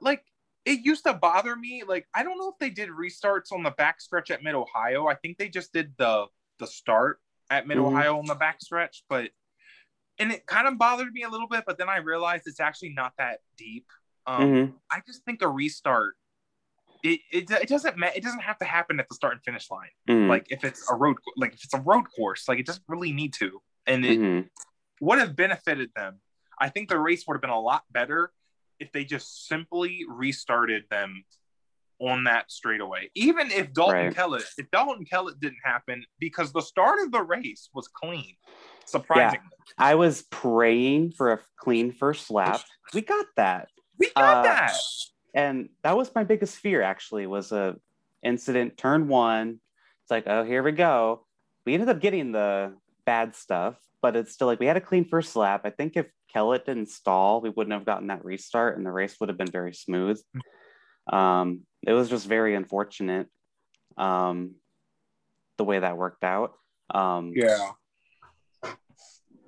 like it used to bother me. Like I don't know if they did restarts on the backstretch at Mid Ohio. I think they just did the the start at Mid Mhm. Ohio on the backstretch, but and it kind of bothered me a little bit. But then I realized it's actually not that deep. Um, Mhm. I just think a restart. It, it, it doesn't ma- it doesn't have to happen at the start and finish line. Mhm. Like if it's a road like if it's a road course, like it doesn't really need to. And it, Mhm. would have benefited them. I think the race would have been a lot better if they just simply restarted them on that straightaway. Even if Dalton Right. Kellett, if Dalton Kellett didn't happen, because the start of the race was clean, surprisingly. I was praying for a clean first lap. We got that. We got Uh, that. And that was my biggest fear actually was a incident turn one. It's like oh here we go. We ended up getting the bad stuff but it's still like we had a clean first lap. I think if kellett didn't stall we wouldn't have gotten that restart and the race would have been very smooth. Um, it was just very unfortunate um, the way that worked out. Um, Yeah.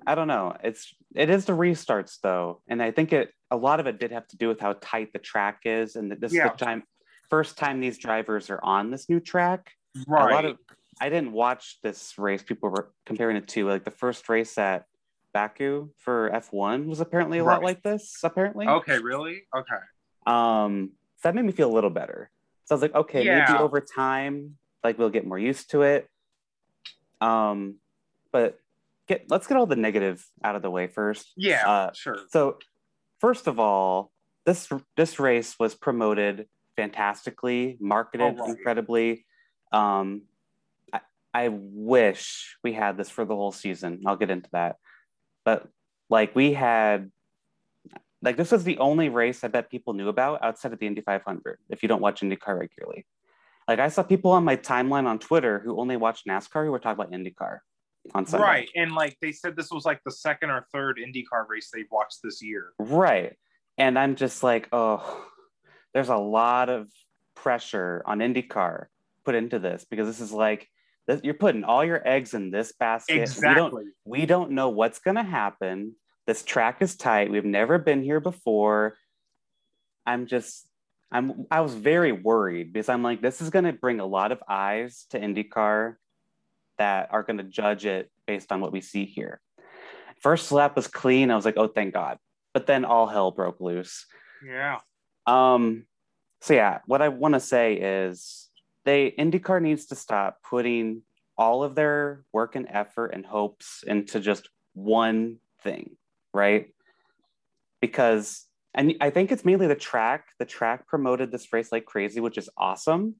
I don't know. It's it is the restarts though, and I think it a lot of it did have to do with how tight the track is, and that this Yeah. is the time first time these drivers are on this new track. Right. A lot of I didn't watch this race. People were comparing it to like the first race at Baku for F1 was apparently a lot like this. Apparently, okay, really? Okay. um, so that made me feel a little better. So I was like, okay, Yeah. maybe over time, like we'll get more used to it. Um, but get let's get all the negative out of the way first. Yeah, Uh, sure. So, first of all, this this race was promoted fantastically, marketed Oh, right. incredibly. Um, I, I wish we had this for the whole season. I'll get into that, but like we had, like this was the only race I bet people knew about outside of the Indy 500. If you don't watch IndyCar regularly, like I saw people on my timeline on Twitter who only watch NASCAR who were talking about IndyCar on Sunday. Right. And like they said this was like the second or third IndyCar race they've watched this year. Right. And I'm just like, oh, there's a lot of pressure on IndyCar put into this because this is like you're putting all your eggs in this basket. We don't Exactly. we don't know what's going to happen. This track is tight. We've never been here before. I'm just I'm I was very worried because I'm like this is going to bring a lot of eyes to IndyCar that are going to judge it based on what we see here. First lap was clean. I was like, "Oh, thank God." but then all hell broke loose. Yeah. Um, so yeah, what I want to say is they IndyCar needs to stop putting all of their work and effort and hopes into just one thing, right? Because and I think it's mainly the track. The track promoted this race like crazy, which is awesome.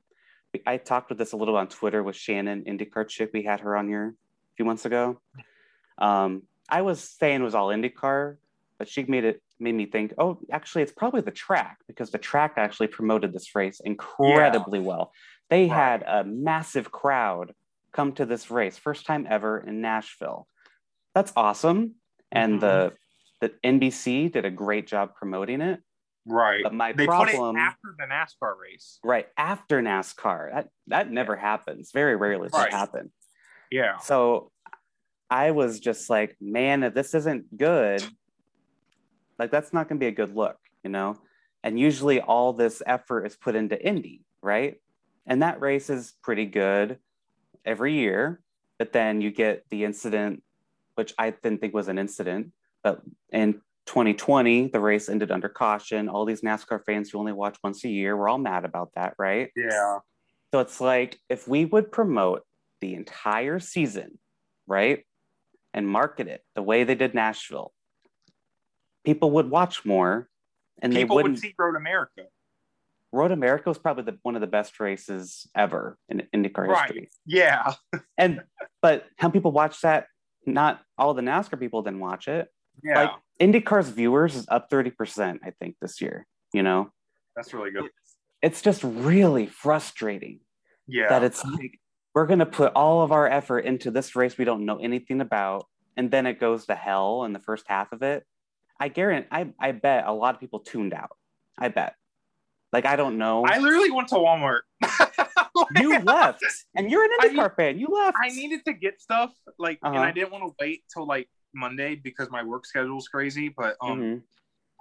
I talked with this a little on Twitter with Shannon IndyCar chick. We had her on here a few months ago. Um, I was saying it was all IndyCar, but she made it made me think, oh, actually, it's probably the track because the track actually promoted this race incredibly yeah. well. They right. had a massive crowd come to this race, first time ever in Nashville. That's awesome. And mm-hmm. the the NBC did a great job promoting it. Right. But my they problem put it after the NASCAR race. Right after NASCAR. That that never happens. Very rarely does right. happen. Yeah. So I was just like, man, if this isn't good, like that's not going to be a good look, you know. And usually all this effort is put into Indy, right? And that race is pretty good every year. But then you get the incident, which I didn't think was an incident, but in 2020, the race ended under caution. All these NASCAR fans who only watch once a year, we're all mad about that, right? Yeah. So it's like if we would promote the entire season, right? And market it the way they did Nashville, people would watch more and people they wouldn't would see Road America. Road America was probably the, one of the best races ever in IndyCar right. history. Yeah. and but how people watch that? Not all the NASCAR people didn't watch it. Yeah. Like IndyCar's viewers is up 30%, I think, this year. You know? That's really good. It's just really frustrating. Yeah. That it's like we're gonna put all of our effort into this race we don't know anything about, and then it goes to hell in the first half of it. I guarantee I, I bet a lot of people tuned out. I bet. Like I don't know. I literally went to Walmart. you left, and you're an IndyCar I, fan. You left. I needed to get stuff like, uh-huh. and I didn't want to wait till like Monday because my work schedule is crazy. But um, mm-hmm.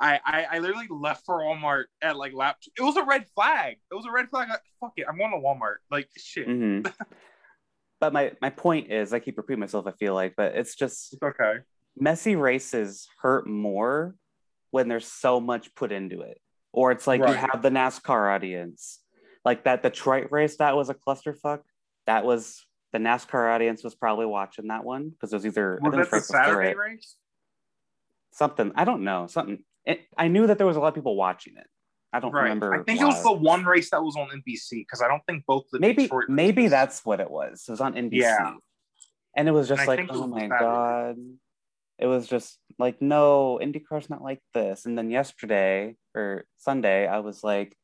I, I, I literally left for Walmart at like lap. It was a red flag. It was a red flag. Like, fuck it, I'm going to Walmart. Like shit. Mm-hmm. but my my point is, I keep repeating myself. I feel like, but it's just it's okay. Messy races hurt more when there's so much put into it, or it's like right. you have the NASCAR audience, like that Detroit race. That was a clusterfuck. That was the NASCAR audience was probably watching that one because it was either was Saturday race? Something I don't know. Something it, I knew that there was a lot of people watching it. I don't right. remember. I think why. it was the one race that was on NBC because I don't think both the maybe maybe that's what it was. It was on NBC. Yeah. And it was just like, oh my god. It was just like, no, IndyCar's not like this. And then yesterday or Sunday, I was like,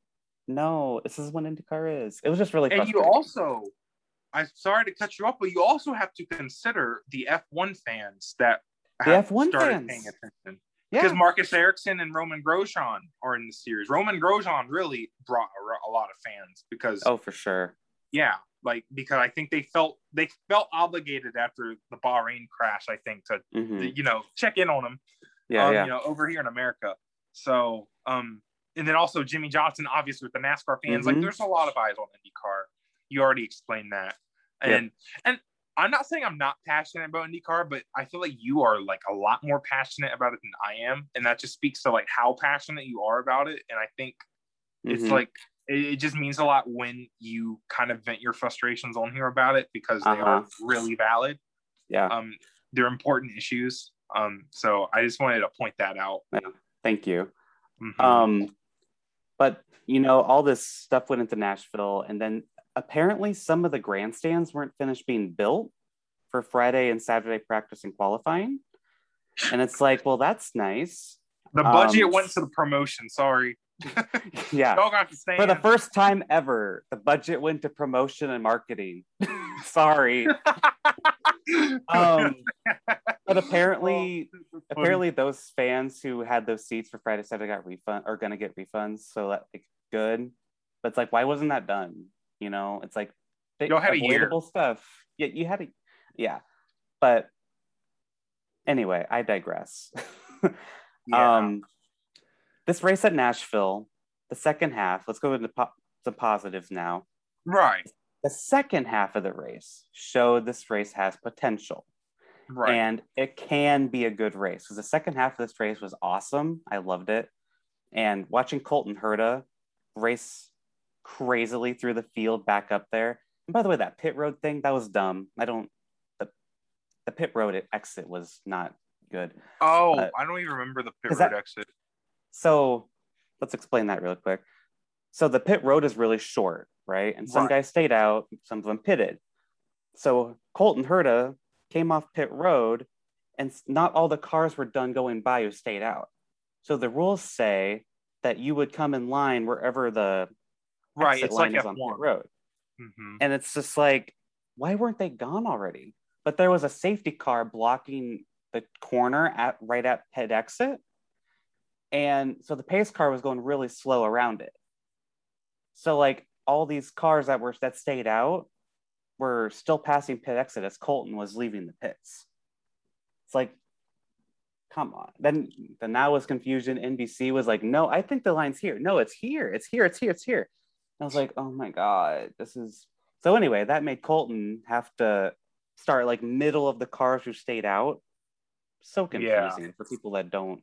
no, this is what IndyCar is. It was just really. And you also I'm sorry to cut you off, but you also have to consider the F1 fans that the F1 started fans. paying attention. Yeah. Because Marcus Ericsson and Romain Grosjean are in the series. Romain Grosjean really brought a, a, lot of fans because oh, for sure. Yeah, like because I think they felt they felt obligated after the Bahrain crash. I think to, mm-hmm. to you know check in on them. Yeah, um, yeah. You know, over here in America. So, um, and then also Jimmie Johnson, obviously with the NASCAR fans. Mm-hmm. Like, there's a lot of eyes on IndyCar you already explained that. And yep. and I'm not saying I'm not passionate about IndyCar, but I feel like you are like a lot more passionate about it than I am, and that just speaks to like how passionate you are about it. And I think mm-hmm. it's like it, just means a lot when you kind of vent your frustrations on here about it because they uh-huh. are really valid. Yeah. Um, they're important issues. Um, so I just wanted to point that out. Thank you. Mm-hmm. Um, but you know, all this stuff went into Nashville, and then apparently some of the grandstands weren't finished being built for Friday and Saturday practice and qualifying. And it's like, well, that's nice. The budget um, went to the promotion. Sorry. yeah. For the first time ever, the budget went to promotion and marketing. Sorry. um, but apparently, oh, apparently those fans who had those seats for Friday Saturday got refund are going to get refunds. So that like, good. But it's like, why wasn't that done? You know, it's like you had avoidable stuff. Yeah, you had a yeah. But anyway, I digress. yeah. Um this race at Nashville, the second half, let's go into po- some positives now. Right. The second half of the race showed this race has potential. Right. and it can be a good race because the second half of this race was awesome. I loved it, and watching Colton Herta race crazily through the field back up there. And by the way, that pit road thing that was dumb. I don't the the pit road exit was not good. oh, I don't even remember the pit road that- exit. So let's explain that really quick. So the pit road is really short, right? And some Right. guys stayed out, some of them pitted. So Colton Herta came off pit road, and not all the cars were done going by who stayed out. So the rules say that you would come in line wherever the Right. It's line like is on pit F1. road. hmm And it's just like, why weren't they gone already? But there was a safety car blocking the corner at right at pit exit. And so the pace car was going really slow around it. So like all these cars that were that stayed out were still passing pit exit as Colton was leaving the pits. It's like, come on. Then then now was confusion. NBC was like, no, I think the line's here. No, it's here. It's here. It's here. It's here. I was like, oh my God, this is so anyway, that made Colton have to start like middle of the cars who stayed out. So Yeah. confusing for people that don't.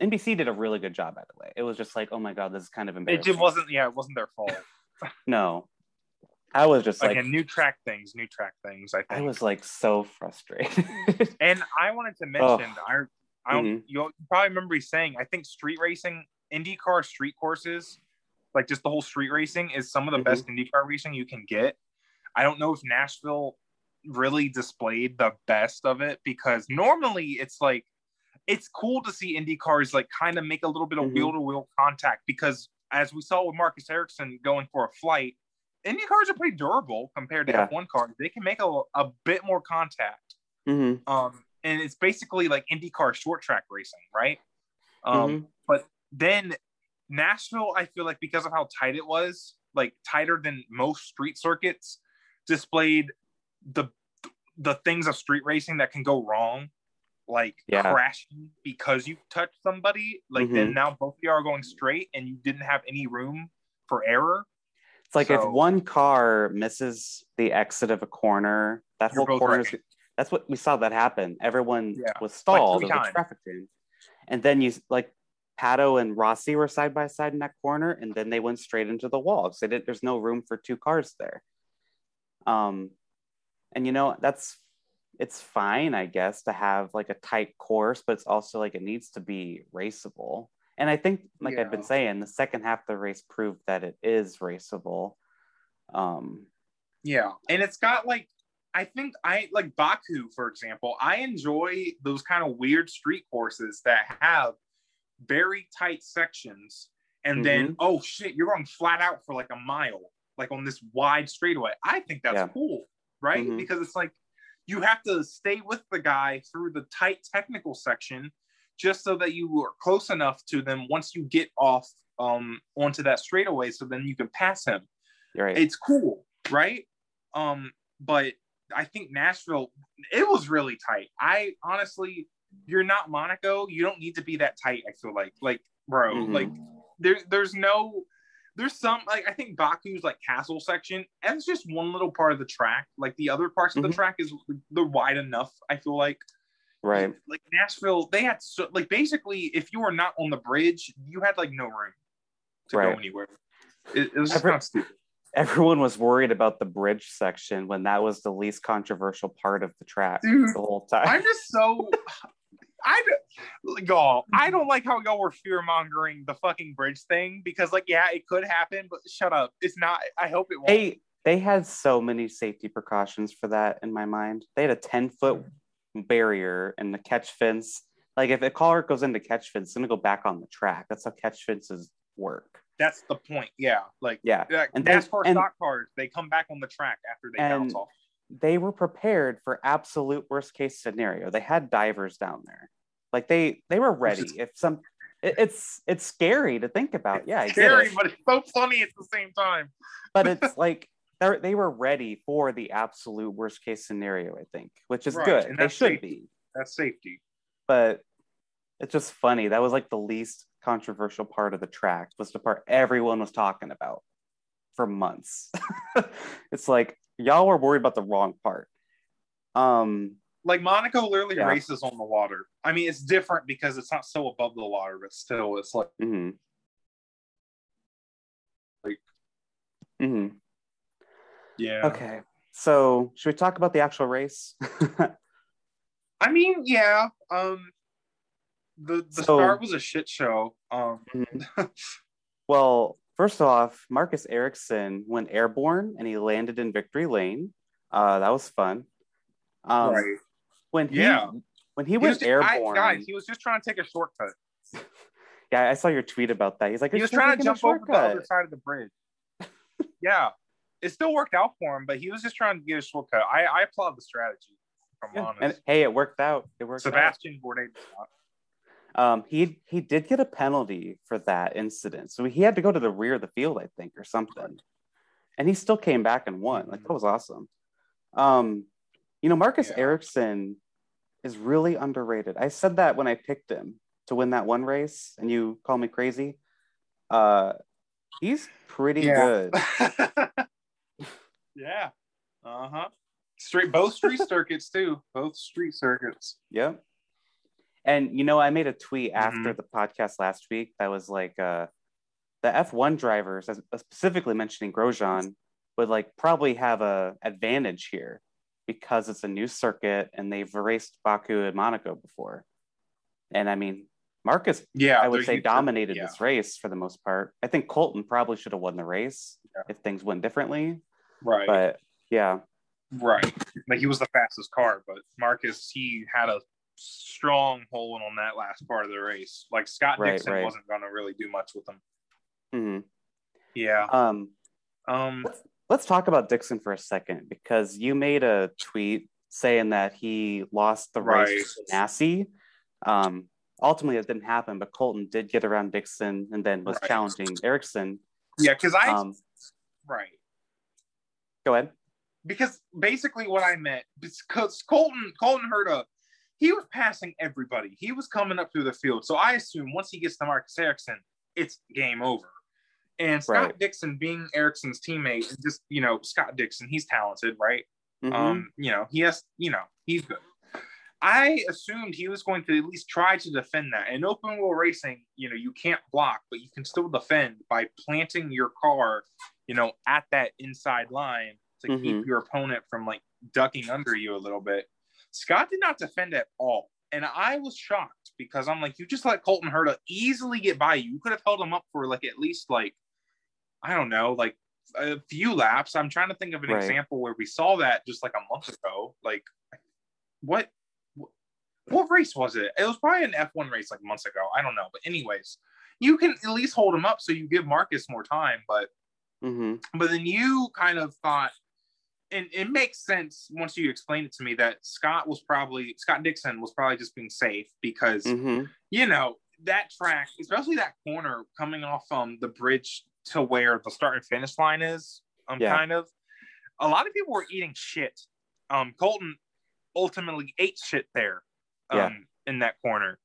NBC did a really good job, by the way. It was just like, oh my god, this is kind of embarrassing. It wasn't. Yeah, it wasn't their fault. No, I was just like, Again, new track things, new track things. I think. I was like so frustrated. And I wanted to Oh. mention, I, I don't, Mhm. you probably remember me saying, I think street racing, IndyCar street courses, like just the whole street racing, is some of the Mhm. best IndyCar racing you can get. I don't know if Nashville really displayed the best of it because normally it's like, it's cool to see IndyCars like kind of make a little bit of wheel to wheel contact because as we saw with Marcus Ericsson going for a flight, Indy cars are pretty durable compared to Yeah. F1 cars. They can make a, a bit more contact. Mhm. Um, and it's basically like IndyCar short track racing, right? Um, Mhm. But then Nashville, I feel like because of how tight it was, like tighter than most street circuits, displayed the the things of street racing that can go wrong, like Yeah. crashing because you touched somebody. Like Mm-hmm. then now both of you are going straight, and you didn't have any room for error. It's like if one car misses the exit of a corner, that whole corner. right. That's what we saw that happen. Everyone Yeah, was stalled. was traffic jam. And then you like Pato and Rossi were side by side in that corner, and then they went straight into the wall. So they there's no room for two cars there. Um, and you know that's it's fine, I guess, to have like a tight course, but it's also like it needs to be raceable. And I think, like I've been saying, the second half of the race proved that it is raceable. Um, Yeah, and it's got like I think I like Baku, for example. I enjoy those kind of weird street courses that have very tight sections, and then oh shit, you're going flat out for like a mile, like on this wide straightaway. I think that's Yeah. cool, right? Mhm. Because it's like you have to stay with the guy through the tight technical section, just so that you are close enough to them once you get off um onto that straightaway, so then you can pass him right. it's cool, right? Um, but I think Nashville, it was really tight. I honestly, you're not Monaco. You don't need to be that tight. I feel like, like, bro, Mhm. like, there, there's no, there's some like I think Baku's like castle section, and it's just one little part of the track. Like the other parts of the Mhm. track is they're wide enough. I feel like, right. like Nashville, they had so like basically, if you were not on the bridge, you had like no room to Right. go anywhere. It, it was just Every- kind of stupid. Everyone was worried about the bridge section when that was the least controversial part of the track Dude, the whole time. I'm just so I don't- y'all. I don't like how y'all were fear mongering the fucking bridge thing because, like, yeah, it could happen, but shut up. It's not. I hope it won't. they they had so many safety precautions for that in my mind. They had a 10 foot barrier and the catch fence. Like if a car goes into catch fence, it's gonna go back on the track. That's how catch fences work. That's the point. Yeah, like Yeah. yeah, And NASCAR and- stock cars, they come back on the track after they bounce off. They were prepared for absolute worst case scenario. They had divers down there. Like they they were ready. If some it, it's it's scary to think about. Yeah, I get Scary, it. but it's so funny at the same time. but it's like they they were ready for the absolute worst case scenario, I think, which is Right, good. and They should safety. be. That's safety. But it's just funny. That was like the least controversial part of the track was the part everyone was talking about for months. it's like y'all were worried about the wrong part. Um Like Monaco literally Yeah. races on the water. I mean, it's different because it's not so above the water, but still, it's like hmm Like- hmm yeah. Okay. So should we talk about the actual race? I mean, yeah. Um, the the So- start was a shit show. Um, well, first off, Marcus Ericsson went airborne and he landed in victory lane. Uh, that was fun. Um, right. When he Yeah. when he, He went was, I, airborne, guys, he was just trying to take a shortcut. yeah, I saw your tweet about that. He's like, He was trying to jump over the other side of the bridge. yeah, it still worked out for him, but he was just trying to get a shortcut. I, I applaud the strategy. If I'm Yeah, honest. And hey, it worked out. It worked out. Sebastian Bourdais. Um, he he did get a penalty for that incident, so he had to go to the rear of the field, I think, or something. And he still came back and won. Like that was awesome. Um, you know, Marcus Yeah. Ericsson is really underrated. I said that when I picked him to win that one race, and you call me crazy. Uh, he's pretty Yeah. good. yeah. Uh huh. Street, both street circuits too. Both street circuits. Yep. And you know, I made a tweet after Mhm. the podcast last week that was like uh the F1 drivers, specifically mentioning Grosjean, would like probably have a advantage here because it's a new circuit and they've raced Baku and Monaco before. And I mean, Marcus, Yeah, I would say dominated yeah. this race for the most part. I think Colton probably should have won the race Yeah. if things went differently. Right. But yeah, Right. Like he was the fastest car, but Marcus, he had a strong hold on that last part of the race. Like Scott Right, Dixon right. wasn't going to really do much with him. Mhm. Yeah. um, Um. let's talk about Dixon for a second because you made a tweet saying that he lost the race to Nassi. Um, ultimately, it didn't happen, but Colton did get around Dixon and then was Right. challenging Ericsson. Yeah, because I Um, right go ahead. because basically what I meant because Colton Colton Herta he was passing everybody. He was coming up through the field. So I assume once he gets to Marcus Ericsson, it's game over. And Scott Right. Dixon being Ericsson's teammate, just you know, Scott Dixon, he's talented, right? Mhm. Um, you know, he has, you know, he's good. I assumed he was going to at least try to defend that. In open wheel racing, you know, you can't block, but you can still defend by planting your car, you know, at that inside line to Mhm. keep your opponent from like ducking under you a little bit. Scott did not defend at all. And I was shocked because I'm like, you just let Colton Herta easily get by you. You could have held him up for like at least like, I don't know, like a few laps. I'm trying to think of an Right. example where we saw that just like a month ago. Like, what, what, race was it? It was probably an F1 race like months ago. I don't know. But anyways, you can at least hold him up so you give Marcus more time. But Mhm. but then you kind of thought, and it makes sense once you explain it to me that Scott was probably Scott Dixon was probably just being safe because Mhm. you know that track, especially that corner coming off um the bridge to where the start and finish line is, um Yeah. kind of. A lot of people were eating shit. Um, Colton ultimately ate shit there, um, Yeah. in that corner.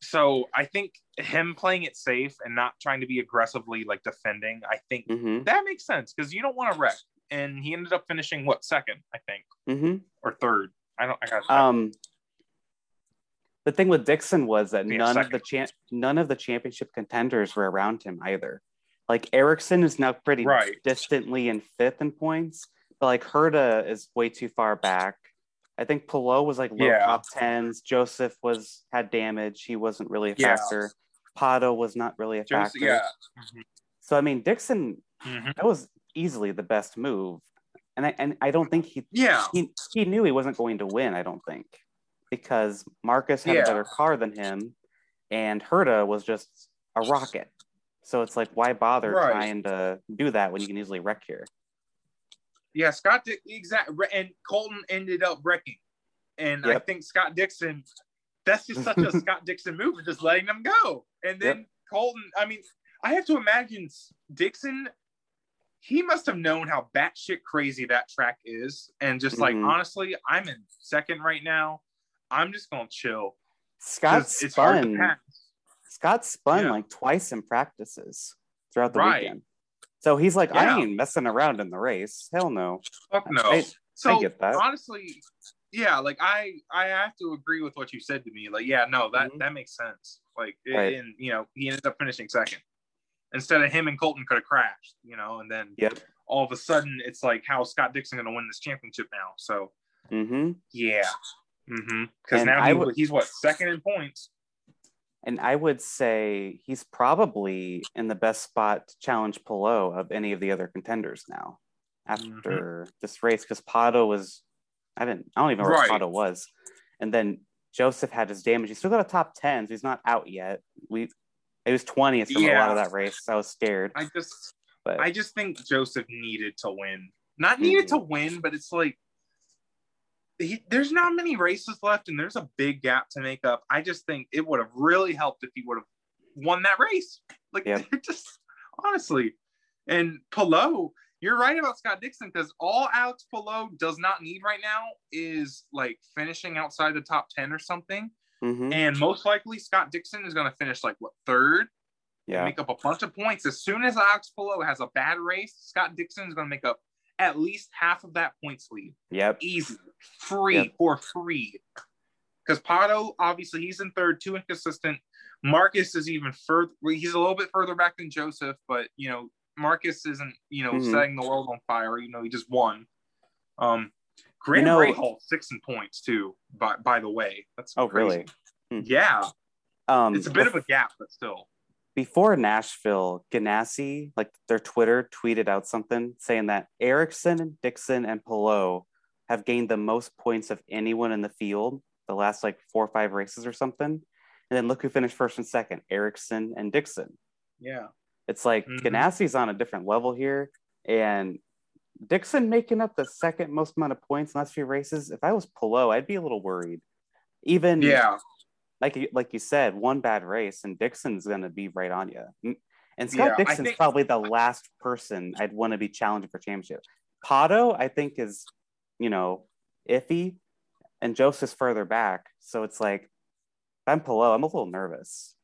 So I think him playing it safe and not trying to be aggressively like defending, I think Mhm. that makes sense because you don't want to wreck. And he ended up finishing what second, I think, Mhm. or third. I don't. I got. Um, the thing with Dixon was that Yeah, none of the cha- none of the championship contenders were around him either. Like Ericsson is now pretty Right. distantly in fifth in points, but like Herta is way too far back. I think Pilot was like low Yeah. top tens. Josef was had damage. He wasn't really a Yeah. factor. Pato was not really a Just, factor. yeah. So I mean, Dixon Mhm. that was easily the best move, and I and I don't think he Yeah. he he knew he wasn't going to win. I don't think because Marcus had Yeah. a better car than him, and Herta was just a rocket. So it's like, why bother Right. trying to do that when you can easily wreck here? Yeah, Scott Dick exact and Colton ended up wrecking. And I think Scott Dixon, that's just such a Scott Dixon move, just letting them go. And then Colton, I mean, I have to imagine Dixon, he must have known how batshit crazy that track is. And just like, Mhm. honestly, I'm in second right now. I'm just gonna chill. Scott 'Cause It's hard to spun. Scott spun Yeah. like twice in practices throughout the Right. weekend. So he's like, Yeah. I ain't messing around in the race. Hell no. Fuck no. I- so get that. honestly, yeah, like I I have to agree with what you said to me. Like, yeah, no, that Mhm. that makes sense. Like, Right. and you know, he ended up finishing second instead of him and Colton could have crashed. You know, and then Yep. all of a sudden it's like, how is Scott Dixon going to win this championship now? So Mm-hmm. yeah, mm-hmm. Because And now he, would- he's what second in points. And I would say he's probably in the best spot to challenge Palou of any of the other contenders now after this race because Pato was, I didn't, I don't even know Right. where Pato was. And then Josef had his damage. He's still got a top 10, so he's not out yet. We, it was 20th from a lot of that race. I was scared. I just But I just think Josef needed to win. Not needed Mhm. to win, but it's like he, there's not many races left, and there's a big gap to make up. I just think it would have really helped if he would have won that race. Like Yep. just honestly, and Palou, you're right about Scott Dixon because all Alex Palou does not need right now is like finishing outside the top ten or something. Mhm. And most likely Scott Dixon is going to finish like what third yeah. make up a bunch of points. As soon as Alex Palou has a bad race, Scott Dixon is going to make up at least half of that points lead. Yep. Easy, free Yep. for free. Because Pato, obviously, he's in third, too inconsistent. Marcus is even further. He's a little bit further back than Josef, but you know, Marcus isn't you know Mhm. setting the world on fire. You know, he just won. Um, Grant know- Rahal six in points too. By by the way, that's Oh, crazy. really? Yeah, Um, it's a bit of a gap, but still. before Nashville, Ganassi, like their Twitter, tweeted out something saying that Ericsson, Dixon, and Palou have gained the most points of anyone in the field the last like four or five races or something. And then look who finished first and second, Ericsson and Dixon. Yeah. It's like Mhm. Ganassi's on a different level here. And Dixon making up the second most amount of points in the last few races. If I was Palou, I'd be a little worried. Even Yeah. like like you said, one bad race and Dixon's gonna be right on you. And Scott Yeah, Dixon's think- probably the last person I'd want to be challenging for championship. Pato, I think, is you know iffy, and Josef's further back, so it's like if I'm Palou, I'm a little nervous.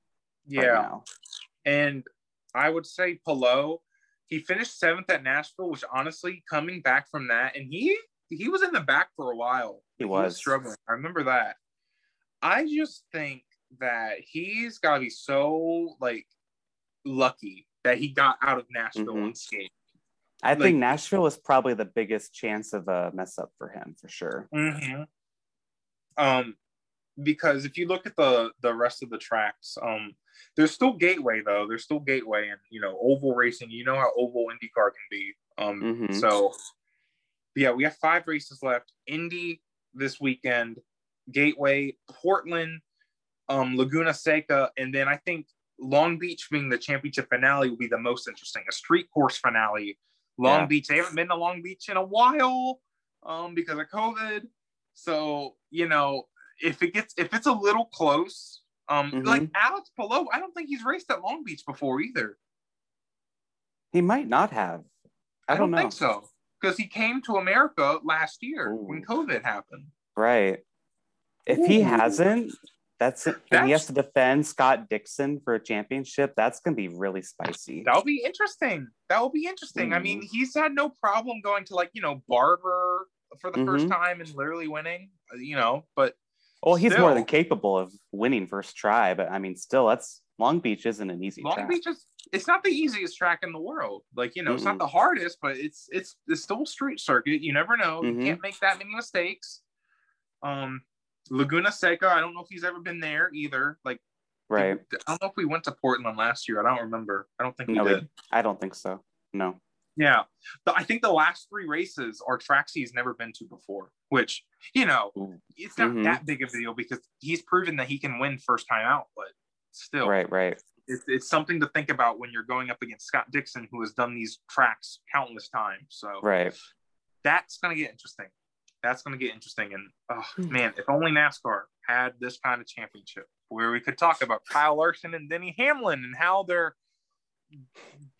right Yeah. now. And I would say Palou, he finished seventh at Nashville, which honestly, coming back from that, and he he was in the back for a while. He was. struggling. I remember that. I just think that he's got to be so like lucky that he got out of Nashville Mhm. unscathed. I Like- think Nashville was probably the biggest chance of a mess up for him for sure. Mm-hmm. Um, because if you look at the the rest of the tracks, um, there's still Gateway though. There's still Gateway and you know oval racing. You know how oval IndyCar can be. Um, Mhm. so yeah, we have five races left. Indy this weekend, Gateway, Portland, um, Laguna Seca, and then I think Long Beach being the championship finale will be the most interesting. A street course finale. Long Yeah. Beach. They haven't been to Long Beach in a while um, because of COVID. So you know, if it gets if it's a little close, um, Mhm. like Alex Palou, I don't think he's raced at Long Beach before either. He might not have. I, I don't, know. think so because he came to America last year when COVID happened. Right. If he hasn't, that's it. And he has to defend Scott Dixon for a championship. That's gonna be really spicy. That'll be interesting. That will be interesting. I mean, he's had no problem going to like you know Barber for the first Mhm. time and literally winning. uh, You know, but Well, he's more than capable of winning first try, but I mean, still, that's Long Beach isn't an easy Long track. Beach is it's not the easiest track in the world. Like, you know, it's not the hardest, but it's it's it's still a street circuit. You never know. Mhm. You can't make that many mistakes. Um Laguna Seca, I don't know if he's ever been there either. Like right? I don't know if we went to Portland last year. I don't remember. I don't think we No, we- I don't think so. No. Yeah. But I think the last three races are tracks he's never been to before, which, you know, it's not Mhm. that big of a deal because he's proven that he can win first time out, but still Right, right. it's, it's something to think about when you're going up against Scott Dixon, who has done these tracks countless times. So Right. that's going to get interesting. That's going to get interesting. And oh, Hmm. man, if only NASCAR had this kind of championship where we could talk about Kyle Larson and Denny Hamlin and how they're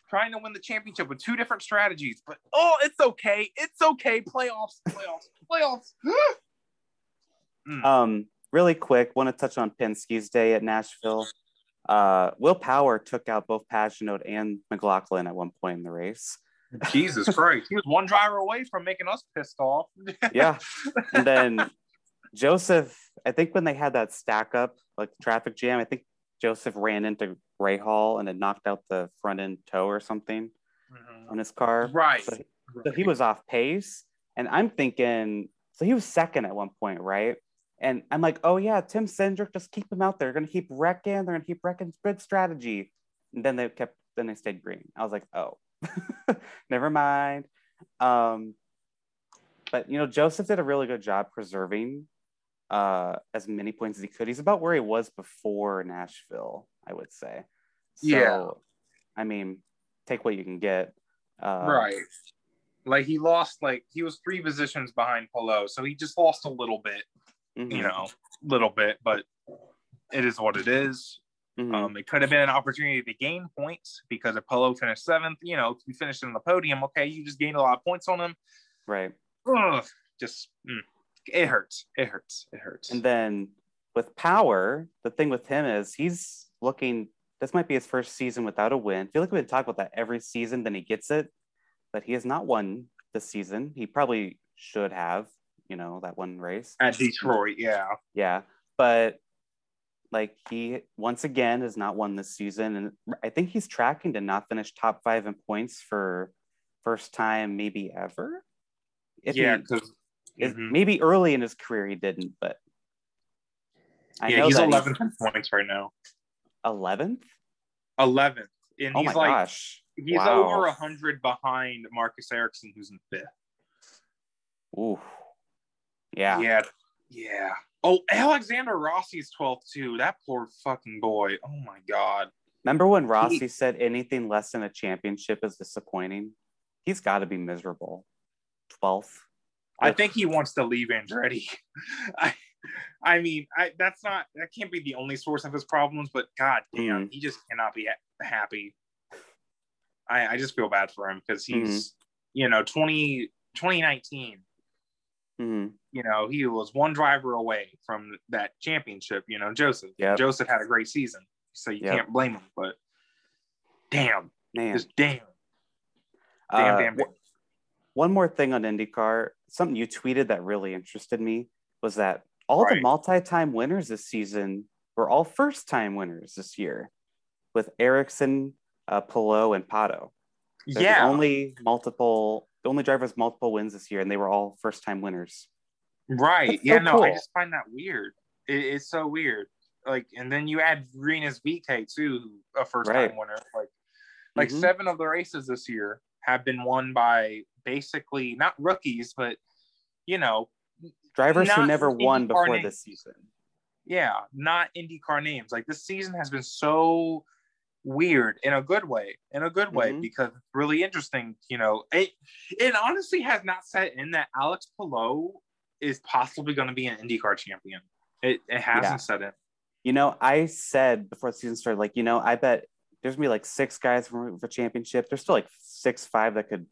trying to win the championship with two different strategies. But oh, it's okay. It's okay. Playoffs, playoffs, playoffs. Um, really quick, want to touch on Penske's day at Nashville. Uh, Will Power took out both Pagenaud and McLaughlin at one point in the race. Jesus Christ. He was one driver away from making us pissed off. Yeah. And then Josef, I think when they had that stack up, like traffic jam, I think Josef ran into Rahal and it knocked out the front end toe or something mm-hmm. on his car. Right. So, so he was off pace. And I'm thinking, so he was second at one point, right? And I'm like, oh yeah, Tim Cindric, just keep him out there. They're gonna keep wrecking. They're gonna keep wrecking. Good strategy. And then they kept. Then they stayed green. I was like, oh, never mind. Um, but you know, Josef did a really good job preserving uh, as many points as he could. He's about where he was before Nashville, I would say. So, yeah. I mean, take what you can get. Uh, right. Like he lost, like he was three positions behind Palou, so he just lost a little bit mm-hmm. you know, little bit, but it is what it is. Mm-hmm. Um, it could have been an opportunity to gain points because if Palou finished seventh, you know, you finished in the podium, okay, you just gained a lot of points on him. Right. Ugh, just mm, it hurts. It hurts. It hurts. And then with power, the thing with him is he's looking. This might be his first season without a win. I feel like we've talk about that every season. Then he gets it, but he has not won this season. He probably should have you know, that one race. At Detroit, yeah. Yeah. But like he once again has not won this season. And I think he's tracking to not finish top five in points for first time, maybe ever. If yeah, because mm-hmm. maybe early in his career he didn't, but I yeah, he's 11th in points right now. 11th? 11th. And oh he's my like, gosh. He's wow. over 100 behind Marcus Ericsson, who's in fifth. Ooh. Yeah. Yeah. Yeah. Oh, Alexander Rossi's 12th too. That poor fucking boy. Oh my god. Remember when Rossi he, said anything less than a championship is disappointing? He's got to be miserable. 12th. I think he wants to leave Andretti. I I mean, I that's not that can't be the only source of his problems, but god damn, mm-hmm. he just cannot be happy. I I just feel bad for him because he's mm-hmm. you know 20 2019 Mm-hmm. You know, he was one driver away from that championship. You know, Josef. Yep. Josef had a great season, so you yep. can't blame him. But damn, man, just damn, damn, uh, damn, damn. One more thing on IndyCar, something you tweeted that really interested me was that all right. the multi-time winners this season were all first-time winners this year, with Ericsson, uh, and Pato. They're yeah, only multiple the only drivers multiple wins this year, and they were all first time winners. Right. That's yeah. So no, cool. I just find that weird. It, it's so weird. Like, and then you add Rinus VeeKay too, a first time right. winner. Like, like mm-hmm. seven of the races this year have been won by basically not rookies, but you know, drivers who never won before names. this season. Yeah, not IndyCar names. Like this season has been so weird in a good way in a good way mm-hmm. because really interesting you know it it honestly has not set in that alex palou is possibly going to be an indycar champion it, it hasn't yeah. set in you know i said before the season started like you know i bet there's gonna be like six guys for the championship there's still like six five that could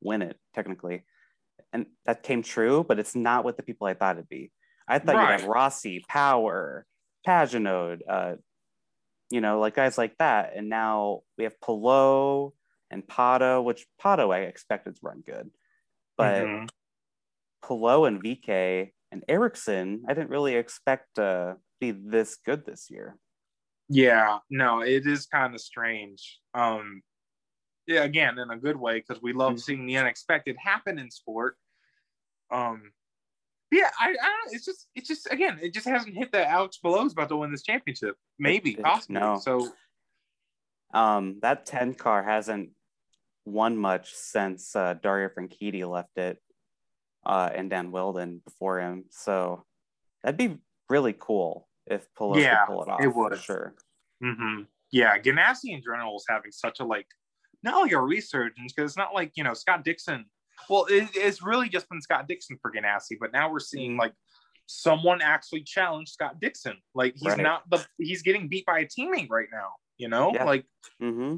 win it technically and that came true but it's not what the people i thought it'd be i thought right. you'd have rossi power Pagenaud, uh, you know, like guys like that. And now we have Palou and Pato, which Pato I expected to run good, but mm-hmm. And VK and Ericsson, I didn't really expect to be this good this year. Yeah, no, it is kind of strange. Um, yeah, again, in a good way because we love mm-hmm. seeing the unexpected happen in sport. Um, yeah, I, I don't it's just it's just again, it just hasn't hit that Alex Palou's about to win this championship. Maybe, it, possibly. No. So um that 10 car hasn't won much since uh, Dario Franchitti left it uh, and Dan Wheldon before him. So that'd be really cool if Palou yeah, could pull it off. It would. For sure. Mm-hmm. Yeah, Ganassi in general is having such a like, not like a resurgence because it's not like, you know, Scott Dixon well, it, it's really just been Scott Dixon for Ganassi, but now we're seeing like someone actually challenge Scott Dixon. Like he's right. not the he's getting beat by a teammate right now. You know, yeah. like mm-hmm.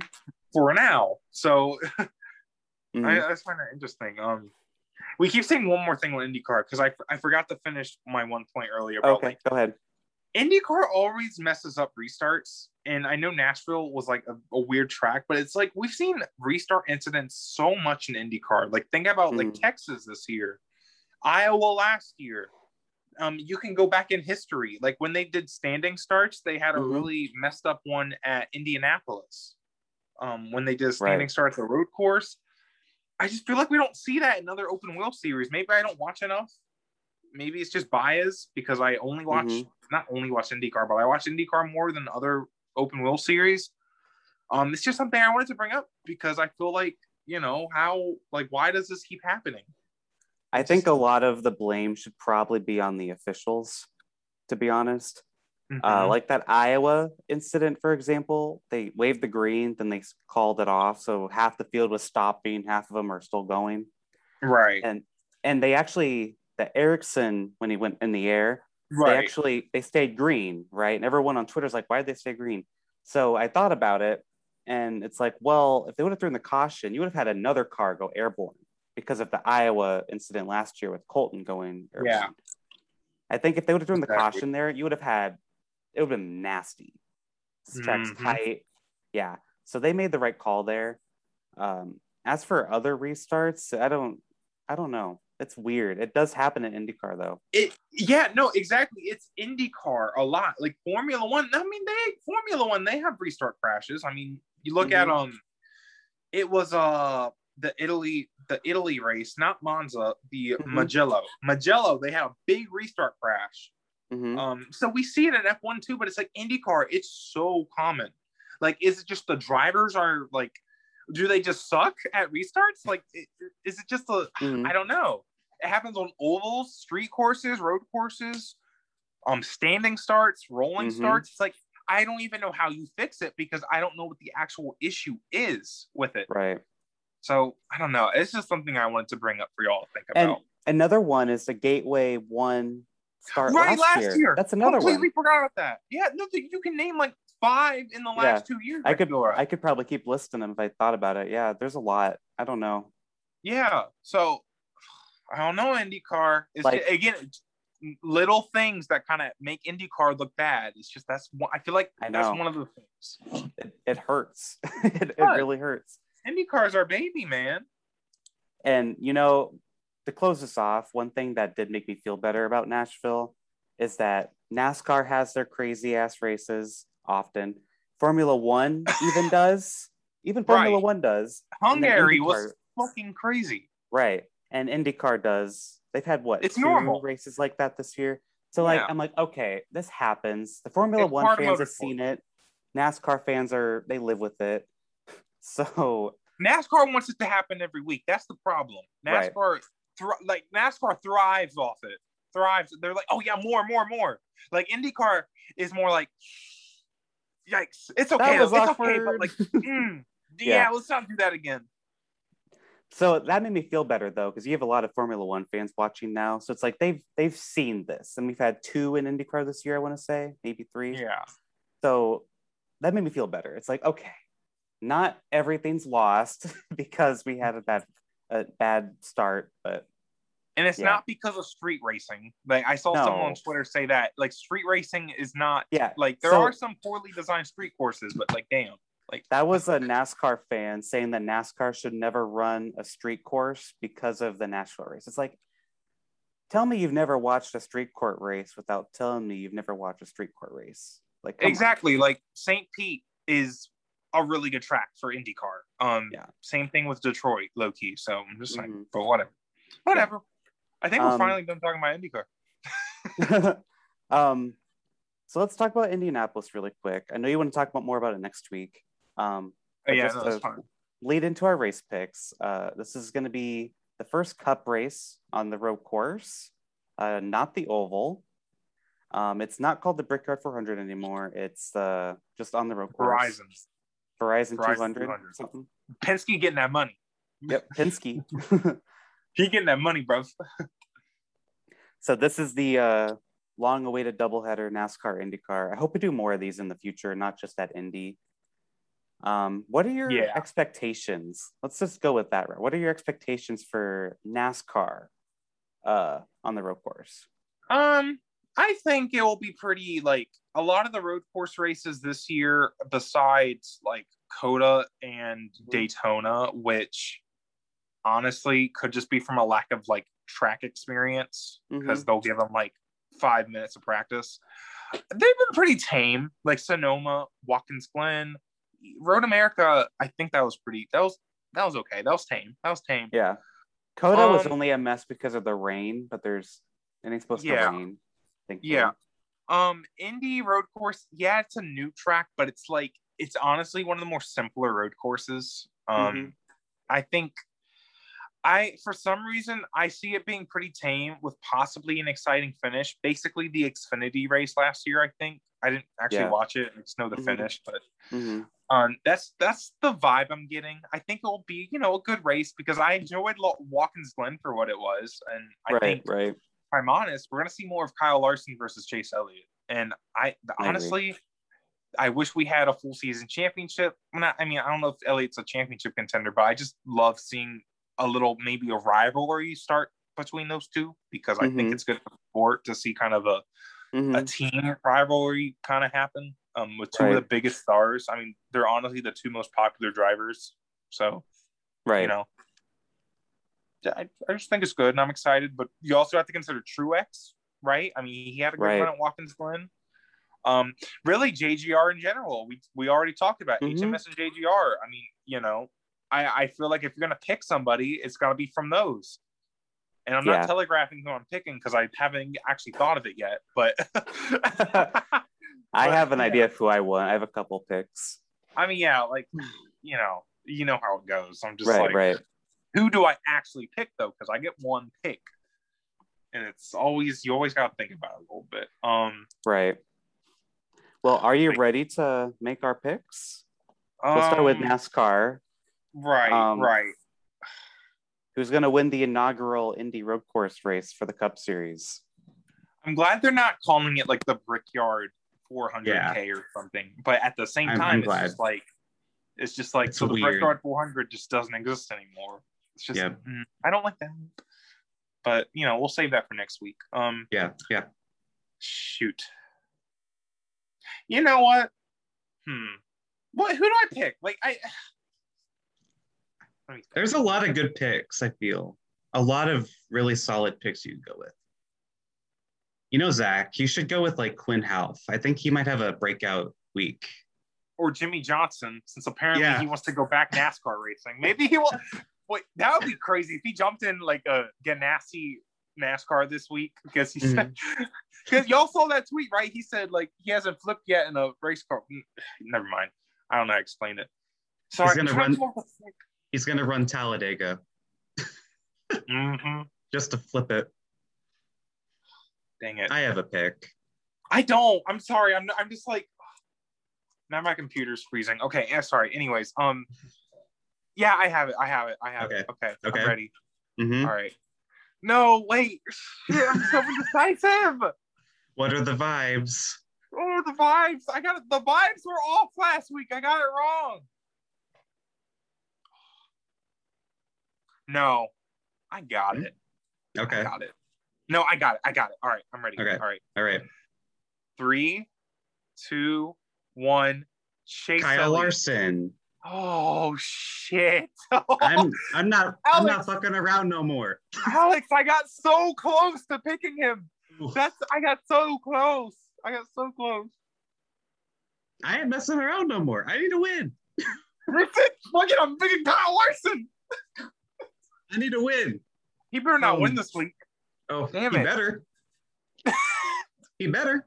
for now. So mm-hmm. I, I find that interesting. Um, we keep saying one more thing on IndyCar because I I forgot to finish my one point earlier. About, okay, like, go ahead. IndyCar always messes up restarts. And I know Nashville was like a, a, weird track, but it's like we've seen restart incidents so much in IndyCar. Like think about mm. like Texas this year, Iowa last year. um, you can go back in history. Like when they did standing starts, they had a Mhm. really messed up one at Indianapolis. Um, when they did a standing Right. start at the road course, I just feel like we don't see that in other open wheel series. Maybe I don't watch enough. Maybe it's just bias because I only watch Mhm. not only watch IndyCar, but I watch IndyCar more than other open wheel series. Um, it's just something I wanted to bring up because I feel like you know how like why does this keep happening? I think a lot of the blame should probably be on the officials, to be honest. Uh, Mhm. like that Iowa incident, for example, they waved the green, then they called it off. So half the field was stopping, half of them are still going. right, And and they actually the Ericsson when he went in the air, they right, actually they stayed green, right? And everyone on Twitter's like, why did they stay green? So I thought about it, and it's like, well, if they would have thrown the caution, you would have had another car go airborne because of the Iowa incident last year with Colton going airborne. Yeah. I think if they would have thrown the caution there, you would have had it would have been nasty. This track's Mhm. tight. Yeah. So they made the right call there. Um, as for other restarts, I don't I don't know. It's weird. It does happen in IndyCar though. it yeah no exactly it's indycar a lot like formula one i mean they formula one they have restart crashes i mean you look at Mhm. um it was uh the italy the italy race not monza the Mhm. mugello mugello they had a big restart crash Mhm. um so we see it in f1 too but it's like indycar it's so common like is it just the drivers are like do they just suck at restarts like is it just a Mhm. I don't know. It happens on ovals, street courses, road courses, um, standing starts, rolling Mhm. starts. It's like I don't even know how you fix it because I don't know what the actual issue is with it. Right. So I don't know. It's just something I wanted to bring up for y'all to think about. And another one is the Gateway one start right, last, last year. year. That's another Completely one. forgot about that. Yeah, no, you can name like five in the last two years. I could. I could probably keep listing them if I thought about it. Yeah, there's a lot. I don't know. Yeah. So I don't know. IndyCar is Like- again little things that kind of make IndyCar look bad. It's just that's one. I feel like I that's one of the things. It, it hurts. it, it really hurts. IndyCar's our baby, man. And you know, to close this off, one thing that did make me feel better about Nashville is that NASCAR has their crazy ass races often. Formula One even does. Even Formula Right. One does. Hungary was fucking crazy. Right. And IndyCar does. They've had what It's two normal. races like that this year. So like Yeah. I'm like, okay, this happens. The Formula It's One fans have seen it. NASCAR fans are they live with it. So NASCAR wants it to happen every week. That's the problem. Right. NASCAR, thr- like NASCAR thrives off it. Thrives. They're like, oh yeah, more, more, more. Like IndyCar is more like, yikes. It's okay. was It's okay, but awkward. like, mm, yeah. Yeah. let's not do that again. So that made me feel better though, because you have a lot of Formula One fans watching now. So it's like they've they've seen this. And we've had two in IndyCar this year, I want to say, maybe three. Yeah. So that made me feel better. It's like, okay, not everything's lost because we had a bad a bad start, but And it's Yeah. not because of street racing. Like I saw someone on Twitter say that. Like street racing is not yeah, like there So- are some poorly designed street courses, but like damn. Like That was a NASCAR fan saying that NASCAR should never run a street course because of the Nashville race. It's like, tell me you've never watched a street court race without telling me you've never watched a street court race. Like come on. exactly like St. Pete is a really good track for IndyCar. Um Yeah. same thing with Detroit, low key. So I'm just saying, Mhm. but whatever. Whatever. I think we're Um, finally done talking about IndyCar. um, so let's talk about Indianapolis really quick. I know you want to talk about more about it next week. Um, Oh, yeah, no, that's fine. lead into our race picks. Uh, this is going to be the first Cup race on the road course, uh, not the oval. Um, it's not called the Brickyard 400 anymore. It's uh, just on the road course. Horizon. Verizon, Verizon 200. 200. Something. Penske getting that money. Yep, Penske. He getting that money, bro. so this is the uh, long-awaited doubleheader NASCAR IndyCar. I hope we do more of these in the future, not just at Indy. Um, what are your Yeah. expectations? Let's just go with that. Right? What are your expectations for NASCAR uh, on the road course? Um, I think it will be pretty like a lot of the road course races this year, besides like COTA and Mhm. Daytona, which honestly could just be from a lack of like track experience because they'll give them like five minutes of practice. They've been pretty tame, like Sonoma, Watkins Glen, Road America. I think that was pretty. That was that was okay. That was tame. That was tame. Yeah. COTA was Um, only a mess because of the rain, but there's it ain't supposed Yeah. to rain. thankfully. Yeah. Um, Indy Road Course. Yeah, it's a new track, but it's like it's honestly one of the more simpler road courses. Um, Mhm. I think I for some reason I see it being pretty tame with possibly an exciting finish. Basically, the Xfinity race last year. I think I didn't actually Yeah. watch it. I just know the Mhm. finish, but Mhm. Um, that's that's the vibe I'm getting. I think it'll be you know a good race because I enjoyed Watkins Glen for what it was, and I Right, think right. if I'm honest, we're gonna see more of Kyle Larson versus Chase Elliott. And I agree. honestly, I wish we had a full season championship. I'm not, I mean, I don't know if Elliott's a championship contender, but I just love seeing a little maybe a rivalry start between those two because I think Mhm. it's good for sport to see kind of a, Mhm. a team rivalry kind of happen um, with two of the biggest stars. I mean, they're honestly the two most popular drivers. So right. you know. I, I just think it's good and I'm excited, but you also have to consider Truex, right? I mean, he had a good Right. run at Watkins Glen. Um, really, JGR in general, we we already talked about Mhm. HMS and JGR. I mean, you know, I I feel like if you're gonna pick somebody, it's gotta be from those. And I'm Yeah. not telegraphing who I'm picking because I haven't actually thought of it yet. But I But, have an yeah. idea of who I want. I have a couple picks. I mean, yeah, like you know, you know how it goes. I'm just right, like, right. who do I actually pick though? Because I get one pick, and it's always you always got to think about it a little bit. Um, Right. Well, are you ready to make our picks? We'll start with um, NASCAR. Right, Um, right. Who's going to win the inaugural Indy Road Course race for the Cup Series? I'm glad they're not calling it like the Brickyard 400k or something. But at the same I'm- time, I'm it's glad. just like it's just like It's so the weird. Brickyard 400 just doesn't exist anymore. It's just Yep. mm, I don't like that. But you know, we'll save that for next week. Um, Yeah, yeah. shoot. You know what? Hmm. What? Who do I pick? Like I. Let me think. There's a lot of good picks, I feel. A lot of really solid picks you could go with. You know, Zack, you should go with like Quin Houff. I think he might have a breakout week. or Jimmie Johnson, since apparently Yeah. he wants to go back NASCAR racing. Maybe he will. Wait, that would be crazy if he jumped in like a Ganassi NASCAR this week because he said Mm-hmm. because y'all saw that tweet right? He said like he hasn't flipped yet in a race car. Mm, Never mind. I don't know how to explain it. Sorry, He's gonna run- He's going to run Talladega Mhm. just to flip it. Dang it. I have a pick. I don't. I'm sorry. I'm. I'm just like. Now my computer's freezing. Okay. Yeah. Sorry. Anyways. Um. Yeah, I have it. I have it. I have it. Okay. Okay. I'm ready. Mhm. All right. No, wait. Shit, I'm so indecisive. What are the vibes? Oh, the vibes. I got it. The vibes were off last week. I got it wrong. No, I got it. Okay. I Okay. got it. No, I got it. I got it. All right. I'm ready. Okay. All right. All right. Three, two, one. Chase Kyle Elliott. Larson. Oh shit. I'm I'm not I'm not Alex. fucking around no more. Alex, I got so close to picking him. That's I got so close. I got so close. I ain't messing around no more. I need to win. Look at I'm picking Kyle Larson. I need to win. He better not Um, win this week. Oh, Damn he it. better. he better.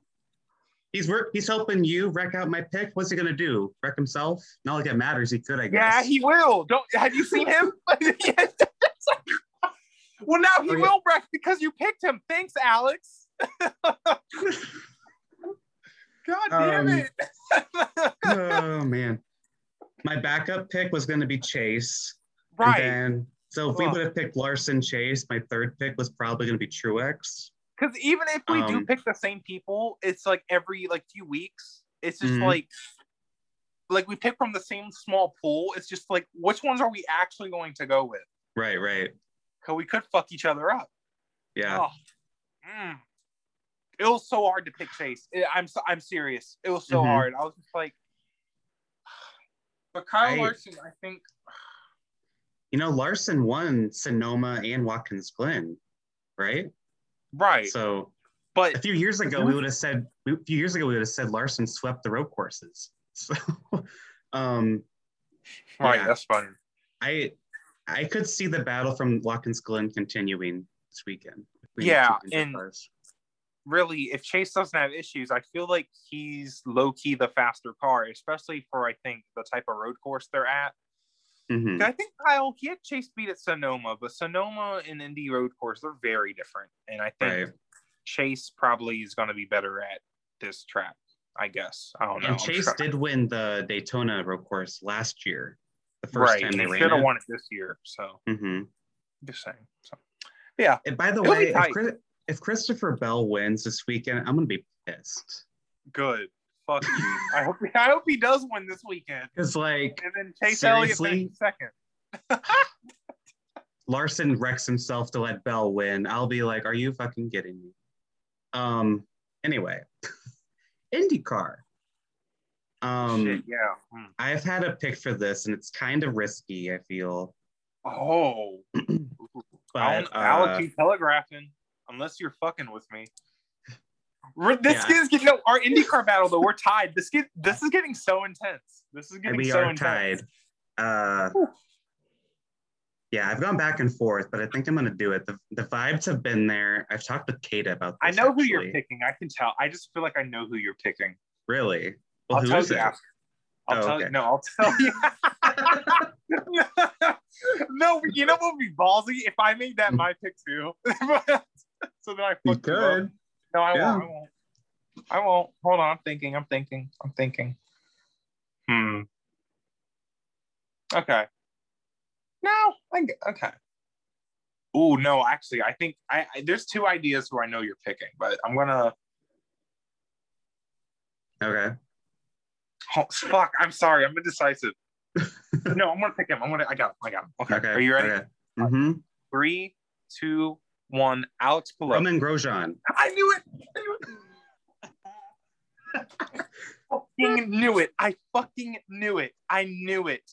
He's work. He's helping you wreck out my pick. What's he gonna do? Wreck himself? Not like it matters. He could, I guess. Yeah, he will. Don't have you seen him? well, now he Oh, yeah. will wreck because you picked him. Thanks, Alex. God damn Um, it. oh man. My backup pick was gonna be Chase. right. And so if we would have picked Larson Chase, my third pick was probably gonna be Truex. Because even if we do Um, pick the same people, it's like every like few weeks. It's just Mhm. like like we pick from the same small pool. It's just like which ones are we actually going to go with? Right, right. Because we could fuck each other up. Yeah. Oh, mm. It was so hard to pick Chase. It- I'm so, I'm serious. It was so Mhm. hard. I was just like, but Kyle I- Larson, I think. You know, Larson won Sonoma and Watkins Glen, right? Right. So But A few years ago, we would have said a few years ago we would have said Larson swept the road courses. So, um, right, Yeah. that's funny. I I could see the battle from Watkins Glen continuing this weekend. Yeah, and- cars. Really, if Chase doesn't have issues, I feel like he's low key the faster car, especially for I think the type of road course they're at. Mhm. I think Kyle he had Chase beat at Sonoma, but Sonoma and Indy road course they're very different, and I think Right. Chase probably is going to be better at this track. I guess I don't know. And Chase did win the Daytona road course last year, the first right. time He they should ran have it. won it this year. So Mhm. just saying. So yeah, And by the It'll way, if. Chris, if Christopher Bell wins this weekend, I'm gonna be pissed good. Fuck you. I hope I hope he does win this weekend, because like and then Chase Elliott Seriously? finishes second. Larson wrecks himself to let Bell win. I'll be like, are you fucking kidding me? Um. Anyway, IndyCar. Um, Shit, yeah. Hmm. I've had a pick for this, and it's kind of risky. I feel, Oh, but Alex, uh, Alex, you telegraphing unless you're fucking with me. We're, this Yeah. is getting no, our IndyCar battle though. We're tied. This get this is getting so intense. This is getting so intense. we so are intense. tied. Uh, yeah, I've gone back and forth, but I think I'm gonna do it. The, the vibes have been there. I've talked with Kate about This, I this. know who you're picking. I can tell. I just feel like I know who you're picking. Really? Well, I'll who tell is you it? after. I'll Oh, tell okay. you. No, I'll tell you. no, you know what would be ballsy if I made that my pick too. so then I You fucked you up. could. No, I Yeah. won't. I won't. I won't. Hold on. I'm thinking. I'm thinking. I'm thinking. Hmm. Okay. No. I okay. Oh no. Actually, I think I, I there's two ideas who I know you're picking, but I'm gonna. Okay. Oh, fuck. I'm sorry. I'm indecisive. no, I'm gonna pick him. I'm gonna. I got him. I got him. Okay. Okay. Are you ready? Okay. hmm Three, two, one. Alex Palou. Romain Grosjean. I knew it. I knew it. fucking knew it. I fucking knew it. I knew it.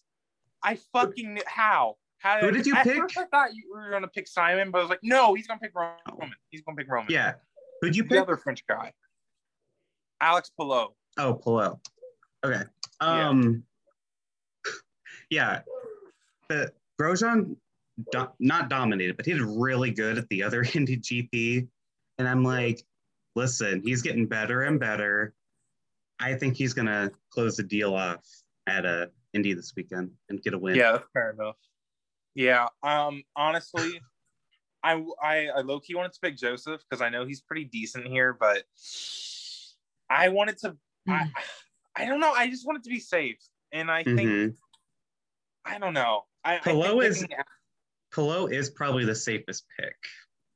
I fucking knew how. How Who did you pick? I thought you were gonna pick Simon, but I was like, no, he's gonna pick Romain. He's gonna pick Romain. Yeah. Who'd you the pick? other French guy, Alex Palou. Oh, Palou. Okay. Um. Yeah. The Grosjean do- not dominated, but he did really good at the other Indy GP, and I'm like, listen, he's getting better and better. I think he's gonna close the deal off at uh, Indy this weekend and get a win. Yeah, that's fair enough. Yeah. Um. Honestly, I I, I low key wanted to pick Josef because I know he's pretty decent here, but I wanted to. I, I don't know. I just wanted to be safe, and I think Mhm. I don't know. I, I think is- Palou is probably the safest pick.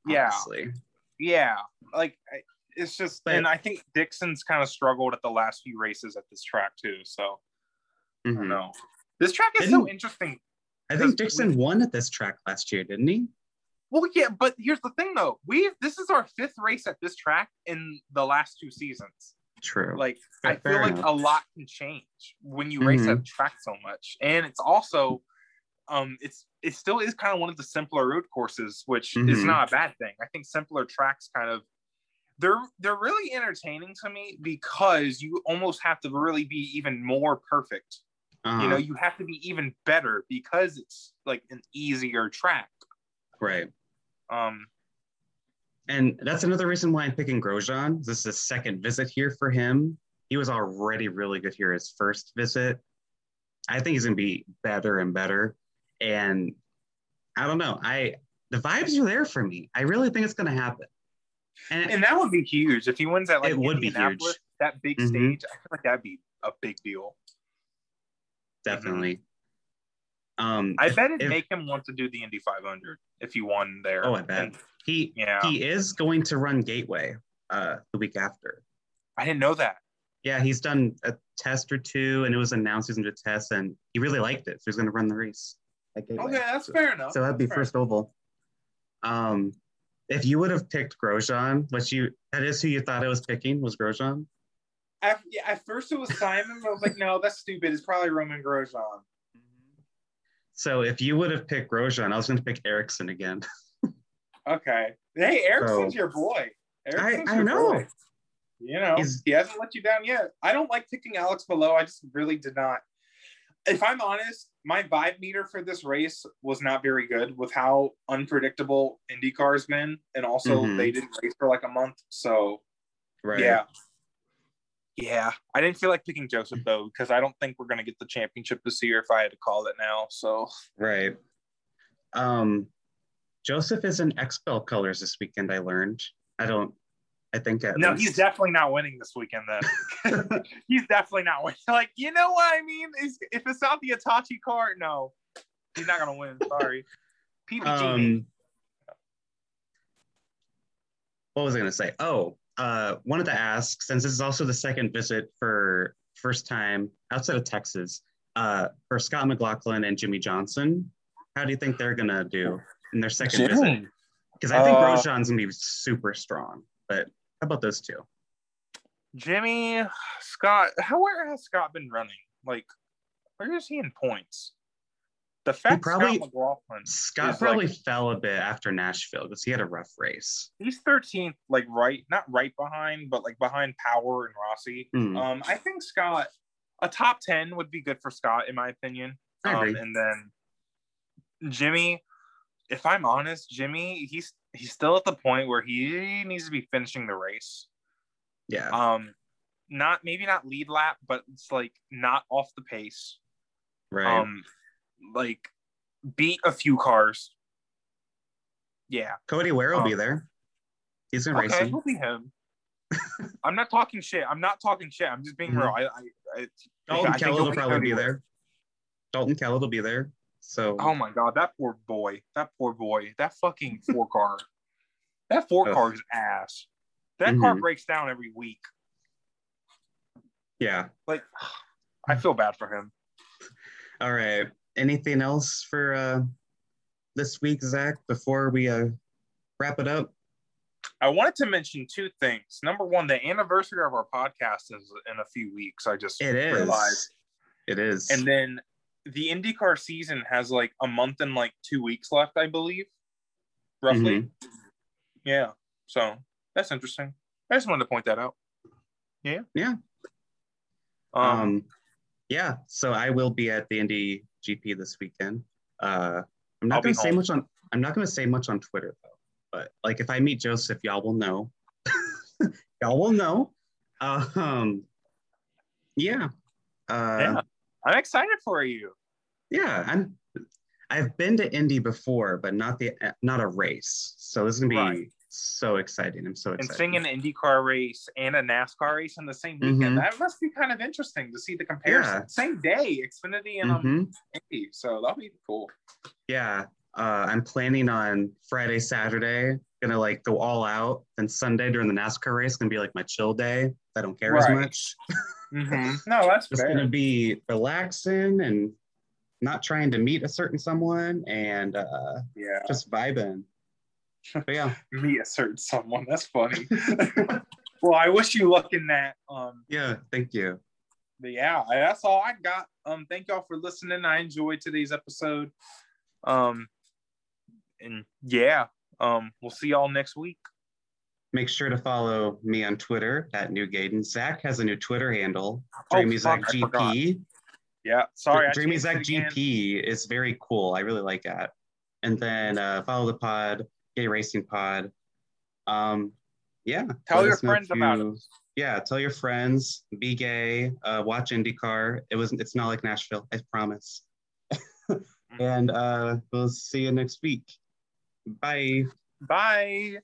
Yeah. Honestly. yeah, like it's just, But- and I think Dixon's kind of struggled at the last few races at this track too. So I don't Mhm. know. This track is so interesting. I think Dixon we- won at this track last year, didn't he? Well, yeah, but here's the thing though. We this is our fifth race at this track in the last two seasons. True. Like I feel fair like enough. a lot can change when you race Mhm. that track so much, and it's also, um, it's it still is kind of one of the simpler road courses, which is Mhm. not a bad thing. I think simpler tracks kind of they're they're really entertaining to me because you almost have to really be even more perfect. Uh-huh. You know, you have to be even better because it's like an easier track. right. Um, And that's another reason why I'm picking Grosjean. This is his second visit here for him. He was already really good here his first visit. I think he's gonna be better and better. And I don't know. I the vibes are there for me. I really think it's gonna happen. And, and that would be huge if he wins that. like It would be huge. that big Mhm. stage. I feel like that'd be a big deal. definitely. Um I bet it'd If- make him want to do the Indy 500 if he won there. Oh, I bet. And he Yeah. he is going to run Gateway uh the week after. I didn't know that. Yeah, he's done a test or two and it was announced he's gonna test and he really liked it. So he's gonna run the race at Gateway. Okay, that's fair enough. So that'd be That's fair. first oval. Um, if you would have picked Grosjean, which you that is who you thought I was picking was Grosjean. At, yeah, at first it was Simon, but I was like, no, that's stupid. It's probably Romain Grosjean. So if you would have picked Grosjean, I was going to pick Ericsson again. Okay. Hey, Ericsson's So- your boy. Ericsson's I your know. boy. You know, He's- he hasn't let you down yet. I don't like picking Alex Palou. I just really did not. If I'm honest, my vibe meter for this race was not very good with how unpredictable IndyCar's been, and also Mhm. they didn't race for like a month. So Right. yeah, yeah. I didn't feel like picking Josef though because I don't think we're gonna get the championship this year if I had to call it now. So Right. Um, Josef is in XPEL colors this weekend. I learned. I don't. I think at no, least. he's definitely not winning this weekend. Then he's definitely not winning. Like you know what I mean? Is if it's not the Hitachi car, no, he's not gonna win. Sorry, PPG. um, what was I going to say? Oh, uh, wanted to ask since this is also the second visit for first time outside of Texas uh, for Scott McLaughlin and Jimmie Johnson. How do you think they're going to do in their second visit? Because I think Uh, Grosjean's going to be super strong. But how about those two? Jimmy, Scott. How where has Scott been running? Like, where is he in points? The fact probably- Scott McLaughlin, Scott probably like- fell a bit after Nashville because he had a rough race. he's 13th, like right, not right behind, but like behind Power and Rossi. Hmm. Um, I think Scott, a top 10 would be good for Scott, in my opinion. Um, and then Jimmy, if I'm honest, Jimmy, he's he's still at the point where he needs to be finishing the race. yeah. Um, not maybe not lead lap, but it's like not off the pace. right. Um, like beat a few cars. Yeah. Cody Ware will be um, there. He's in Okay, racing. he'll be him. I'm not talking shit. I'm not talking shit. I'm just being Mhm. real. I, I, I Dalton Kellett he'll probably be there. Dalton Kellett will be there. So Oh my god, that poor boy. That poor boy. That fucking four car. That four car is ass. That car Mhm. breaks down every week. yeah. Like, I feel bad for him. All right. Anything else for uh, this week, Zack? Before we uh, wrap it up. I wanted to mention two things. Number one, the anniversary of our podcast is in a few weeks. I just It is. realized. It is. And then the IndyCar season has like a month and like two weeks left, I believe, roughly. Mm-hmm. Yeah. So that's interesting. I just wanted to point that out. Yeah. Yeah. Um, um, yeah. So I will be at the Indy GP this weekend. Uh, I'm I'll not going to say home. much on. I'm not going to say much on Twitter though. But like, if I meet Josef, y'all will know. y'all will know. Um, yeah. Uh, yeah. I'm excited for you. yeah i'm i've been to indy before but not the not a race so this is gonna be Right. so exciting i'm so excited. And seeing an IndyCar race and a NASCAR race in the same weekend, Mhm. that must be kind of interesting to see the comparison. Yeah. Same day, Xfinity and um, Mhm. Indy. So that'll be cool. yeah uh, i'm planning on friday saturday gonna like go all out then sunday during the nascar race gonna be like my chill day i don't care as much Mm-hmm. No, that's it's fair. gonna be relaxing and not trying to meet a certain someone and uh, yeah. just vibing but yeah Me a certain someone. That's funny. well, I wish you luck in that. Um, yeah thank you but yeah, that's all I got. Um, thank y'all for listening. I enjoyed today's episode. Um, and yeah, um, we'll see y'all next week. Make sure to follow me on Twitter at New Gayden. Zack has a new Twitter handle, Oh, Zack fuck, GP. Yeah, sorry. Dreamy Zack. GP is very cool. I really like that. And then uh, follow the pod, Gay Racing Pod. Um, yeah. Tell your friends if about it. Yeah, tell your friends. Be gay. Uh, watch IndyCar. It was. It's not like Nashville. I promise. and uh, we'll see you next week. Bye. Bye.